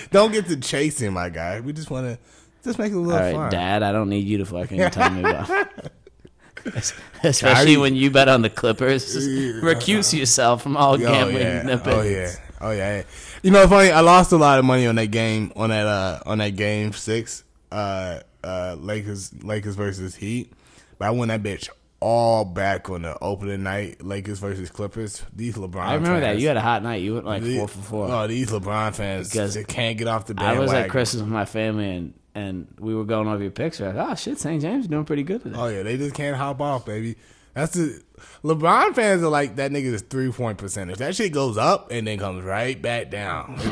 Speaker 4: *laughs* don't get to chasing, my guy. We just want to just make it a little
Speaker 3: All right,
Speaker 4: fun.
Speaker 3: Dad, I don't need you to fucking tell me about. *laughs* Especially when you bet on the Clippers, just recuse yourself from all
Speaker 4: Oh
Speaker 3: gambling.
Speaker 4: yeah.
Speaker 3: bets.
Speaker 4: oh yeah, oh yeah. You know, funny. I lost a lot of money on that game on that uh on that game six. Uh, uh, Lakers Lakers versus Heat, but I won that bitch all back on the opening night. Lakers versus Clippers. These LeBron.
Speaker 3: I remember that you had a hot night. You went like
Speaker 4: these-
Speaker 3: four for four.
Speaker 4: Oh, these LeBron fans
Speaker 3: Because
Speaker 4: they can't get off the
Speaker 3: bench.
Speaker 4: I
Speaker 3: was at Christmas with my family, and and we were going over your picture. Like, oh shit, St. James is doing pretty good today.
Speaker 4: Oh yeah, they just can't hop off, baby. That's the LeBron fans are like that nigga's three point percentage. That shit goes up and then comes right back down. *laughs*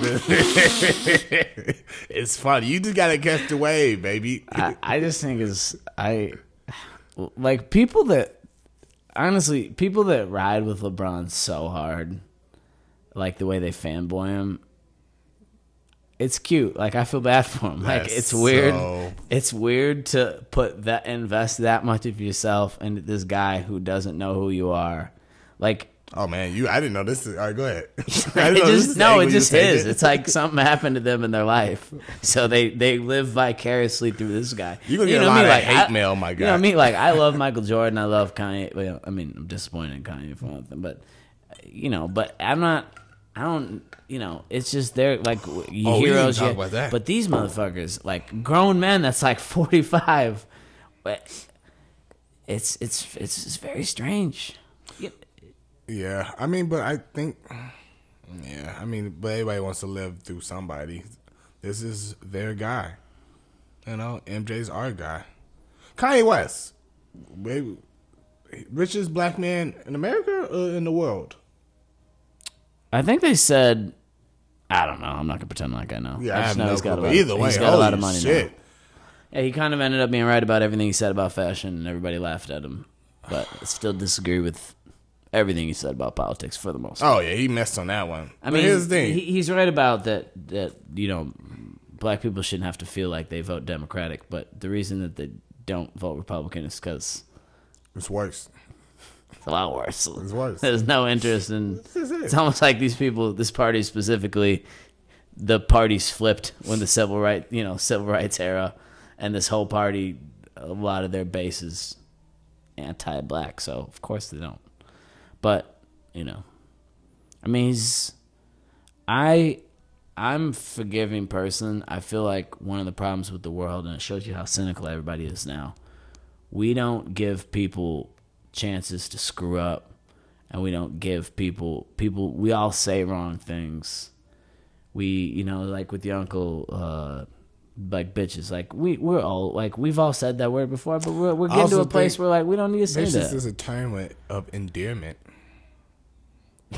Speaker 4: it's funny. You just gotta catch the wave, baby.
Speaker 3: I, I just think is I like people that honestly people that ride with LeBron so hard, like the way they fanboy him. It's cute. Like I feel bad for him. Like
Speaker 4: That's
Speaker 3: it's weird.
Speaker 4: so-
Speaker 3: It's weird to put that invest that much of yourself into this guy who doesn't know who you are. Like
Speaker 4: Oh man, you I didn't know this. Is, all right, go ahead. *laughs* *laughs* I
Speaker 3: it
Speaker 4: didn't know this
Speaker 3: just no, it just is. It's like *laughs* something happened to them in their life, so they they live vicariously through this guy.
Speaker 4: You're gonna get a lot of hate mail, my
Speaker 3: You know
Speaker 4: guy.
Speaker 3: me, like I love Michael Jordan. I love Kanye. Well, I mean, I'm disappointed in Kanye for one thing, but you know, but I'm not. I don't. You know, it's just they're like you
Speaker 4: Oh,
Speaker 3: heroes.
Speaker 4: talk
Speaker 3: yeah,
Speaker 4: about that.
Speaker 3: But these motherfuckers, like grown men, that's like *laughs* 45. It's it's it's, it's very strange.
Speaker 4: Yeah, I mean, but I think, yeah, I mean, but everybody wants to live through somebody. This is their guy. You know, MJ's our guy. Kanye West, baby, richest black man in America or in the world?
Speaker 3: I think they said. I don't know. I'm not gonna pretend like I know.
Speaker 4: Yeah, I,
Speaker 3: just
Speaker 4: have
Speaker 3: know
Speaker 4: no
Speaker 3: he's got a lot.
Speaker 4: Either
Speaker 3: of,
Speaker 4: way,
Speaker 3: he's got a lot of money
Speaker 4: shit.
Speaker 3: now. Yeah, he kind of ended up being right about everything he said about fashion, and everybody laughed at him. But I still disagree with everything he said about politics for the most. Oh, part.
Speaker 4: Oh yeah, he messed on that one.
Speaker 3: I
Speaker 4: But
Speaker 3: mean,
Speaker 4: here's the thing.
Speaker 3: he, he's right about that. That you know, black people shouldn't have to feel like they vote Democratic, but the reason that they don't vote Republican is because
Speaker 4: it's worse.
Speaker 3: It's a lot worse.
Speaker 4: It's worse.
Speaker 3: There's no interest in.
Speaker 4: it.
Speaker 3: It's almost like these people, this party specifically, the parties flipped when the civil right, you know, civil rights era, and this whole party, a lot of their base is anti-black. So of course they don't. But you know, I mean, he's, I, I'm a forgiving person. I feel like one of the problems with the world, and it shows you how cynical everybody is now. We don't give people chances to screw up and we don't give people people we all say wrong things we you know like with your uncle uh like bitches like we we're all like we've all said that word before but we're, we're getting to a place where like we don't need to say that.
Speaker 4: This
Speaker 3: that
Speaker 4: is a term of- endearment. *laughs*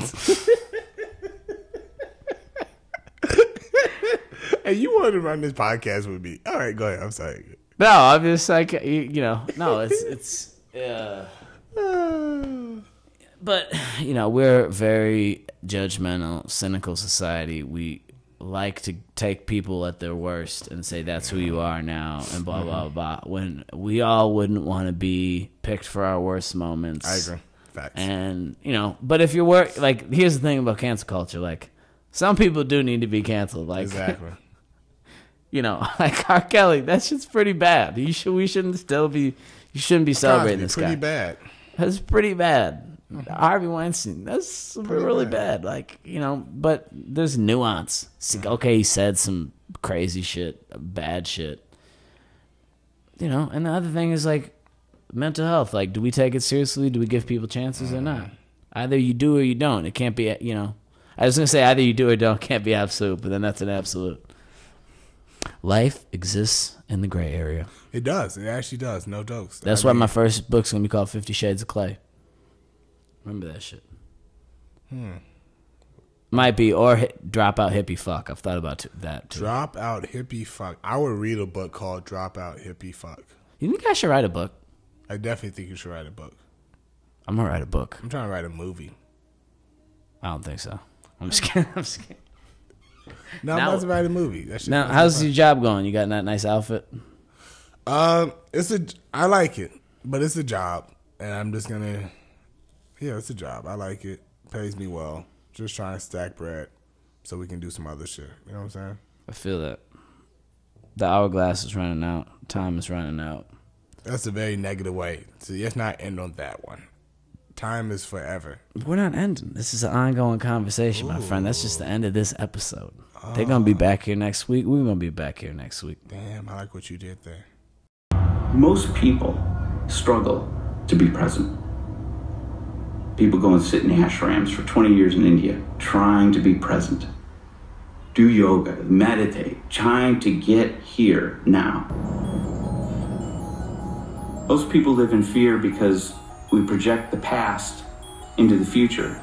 Speaker 4: and you wanted to run this podcast with me. All right, go ahead. I'm sorry.
Speaker 3: no i'm just like you, you know no it's it's uh *sighs* but you know we're a very judgmental cynical society we like to take people at their worst and say that's who you are now and blah blah mm-hmm. blah when we all wouldn't want to be picked for our worst moments
Speaker 4: I agree. Facts.
Speaker 3: and you know but if you're work like here's the thing about cancel culture like some people do need to be canceled like
Speaker 4: exactly. *laughs*
Speaker 3: you know *laughs* like r kelly that shit's pretty bad you should we shouldn't still be you shouldn't be celebrating
Speaker 4: Cosby,
Speaker 3: this
Speaker 4: pretty
Speaker 3: guy Pretty
Speaker 4: bad.
Speaker 3: That's pretty bad. Mm-hmm. Harvey Weinstein, that's really bad. Like you know, but there's nuance. See, mm-hmm. Okay, he said some crazy shit, bad shit. You know, and the other thing is like mental health. Like, do we take it seriously? Do we give people chances or not? Mm-hmm. Either you do or you don't. It can't be. You know, I was gonna say either you do or don't. Can't be absolute, but then that's an absolute. Life exists in the gray area.
Speaker 4: It does. It actually does. No jokes.
Speaker 3: That's
Speaker 4: I
Speaker 3: why
Speaker 4: mean,
Speaker 3: my first book's gonna be called Fifty Shades of Clay. Remember that shit. Hmm. Might be or hit, drop out hippie fuck. I've thought about t- that too.
Speaker 4: Drop out hippie fuck. I would read a book called Drop Out Hippie Fuck.
Speaker 3: You think I should write a book?
Speaker 4: I definitely think you should write a book.
Speaker 3: I'm gonna write a book.
Speaker 4: I'm trying to write a movie.
Speaker 3: I don't think so. I'm just *laughs* kidding. I'm just kidding.
Speaker 4: No,
Speaker 3: Now-
Speaker 4: I'm about to write a movie.
Speaker 3: Now, how's your job going? You got that nice outfit?
Speaker 4: Um, it's a. I like it, but it's a job, and I'm just gonna. Yeah, it's a job. I like it. Pays me well. Just trying to stack bread, so we can do some other shit. You know what I'm saying?
Speaker 3: I feel that. The hourglass is running out. Time is running out.
Speaker 4: That's a very negative way. So let's not end on that one. Time is forever.
Speaker 3: We're not ending. This is an ongoing conversation, my friend. That's just the end of this episode. They're gonna be back here next week. We're gonna be back here next week.
Speaker 4: Damn, I like what you did there.
Speaker 5: Most people struggle to be present. People go and sit in ashrams for 20 years in India trying to be present. Do yoga, meditate, trying to get here now. Most people live in fear because we project the past into the future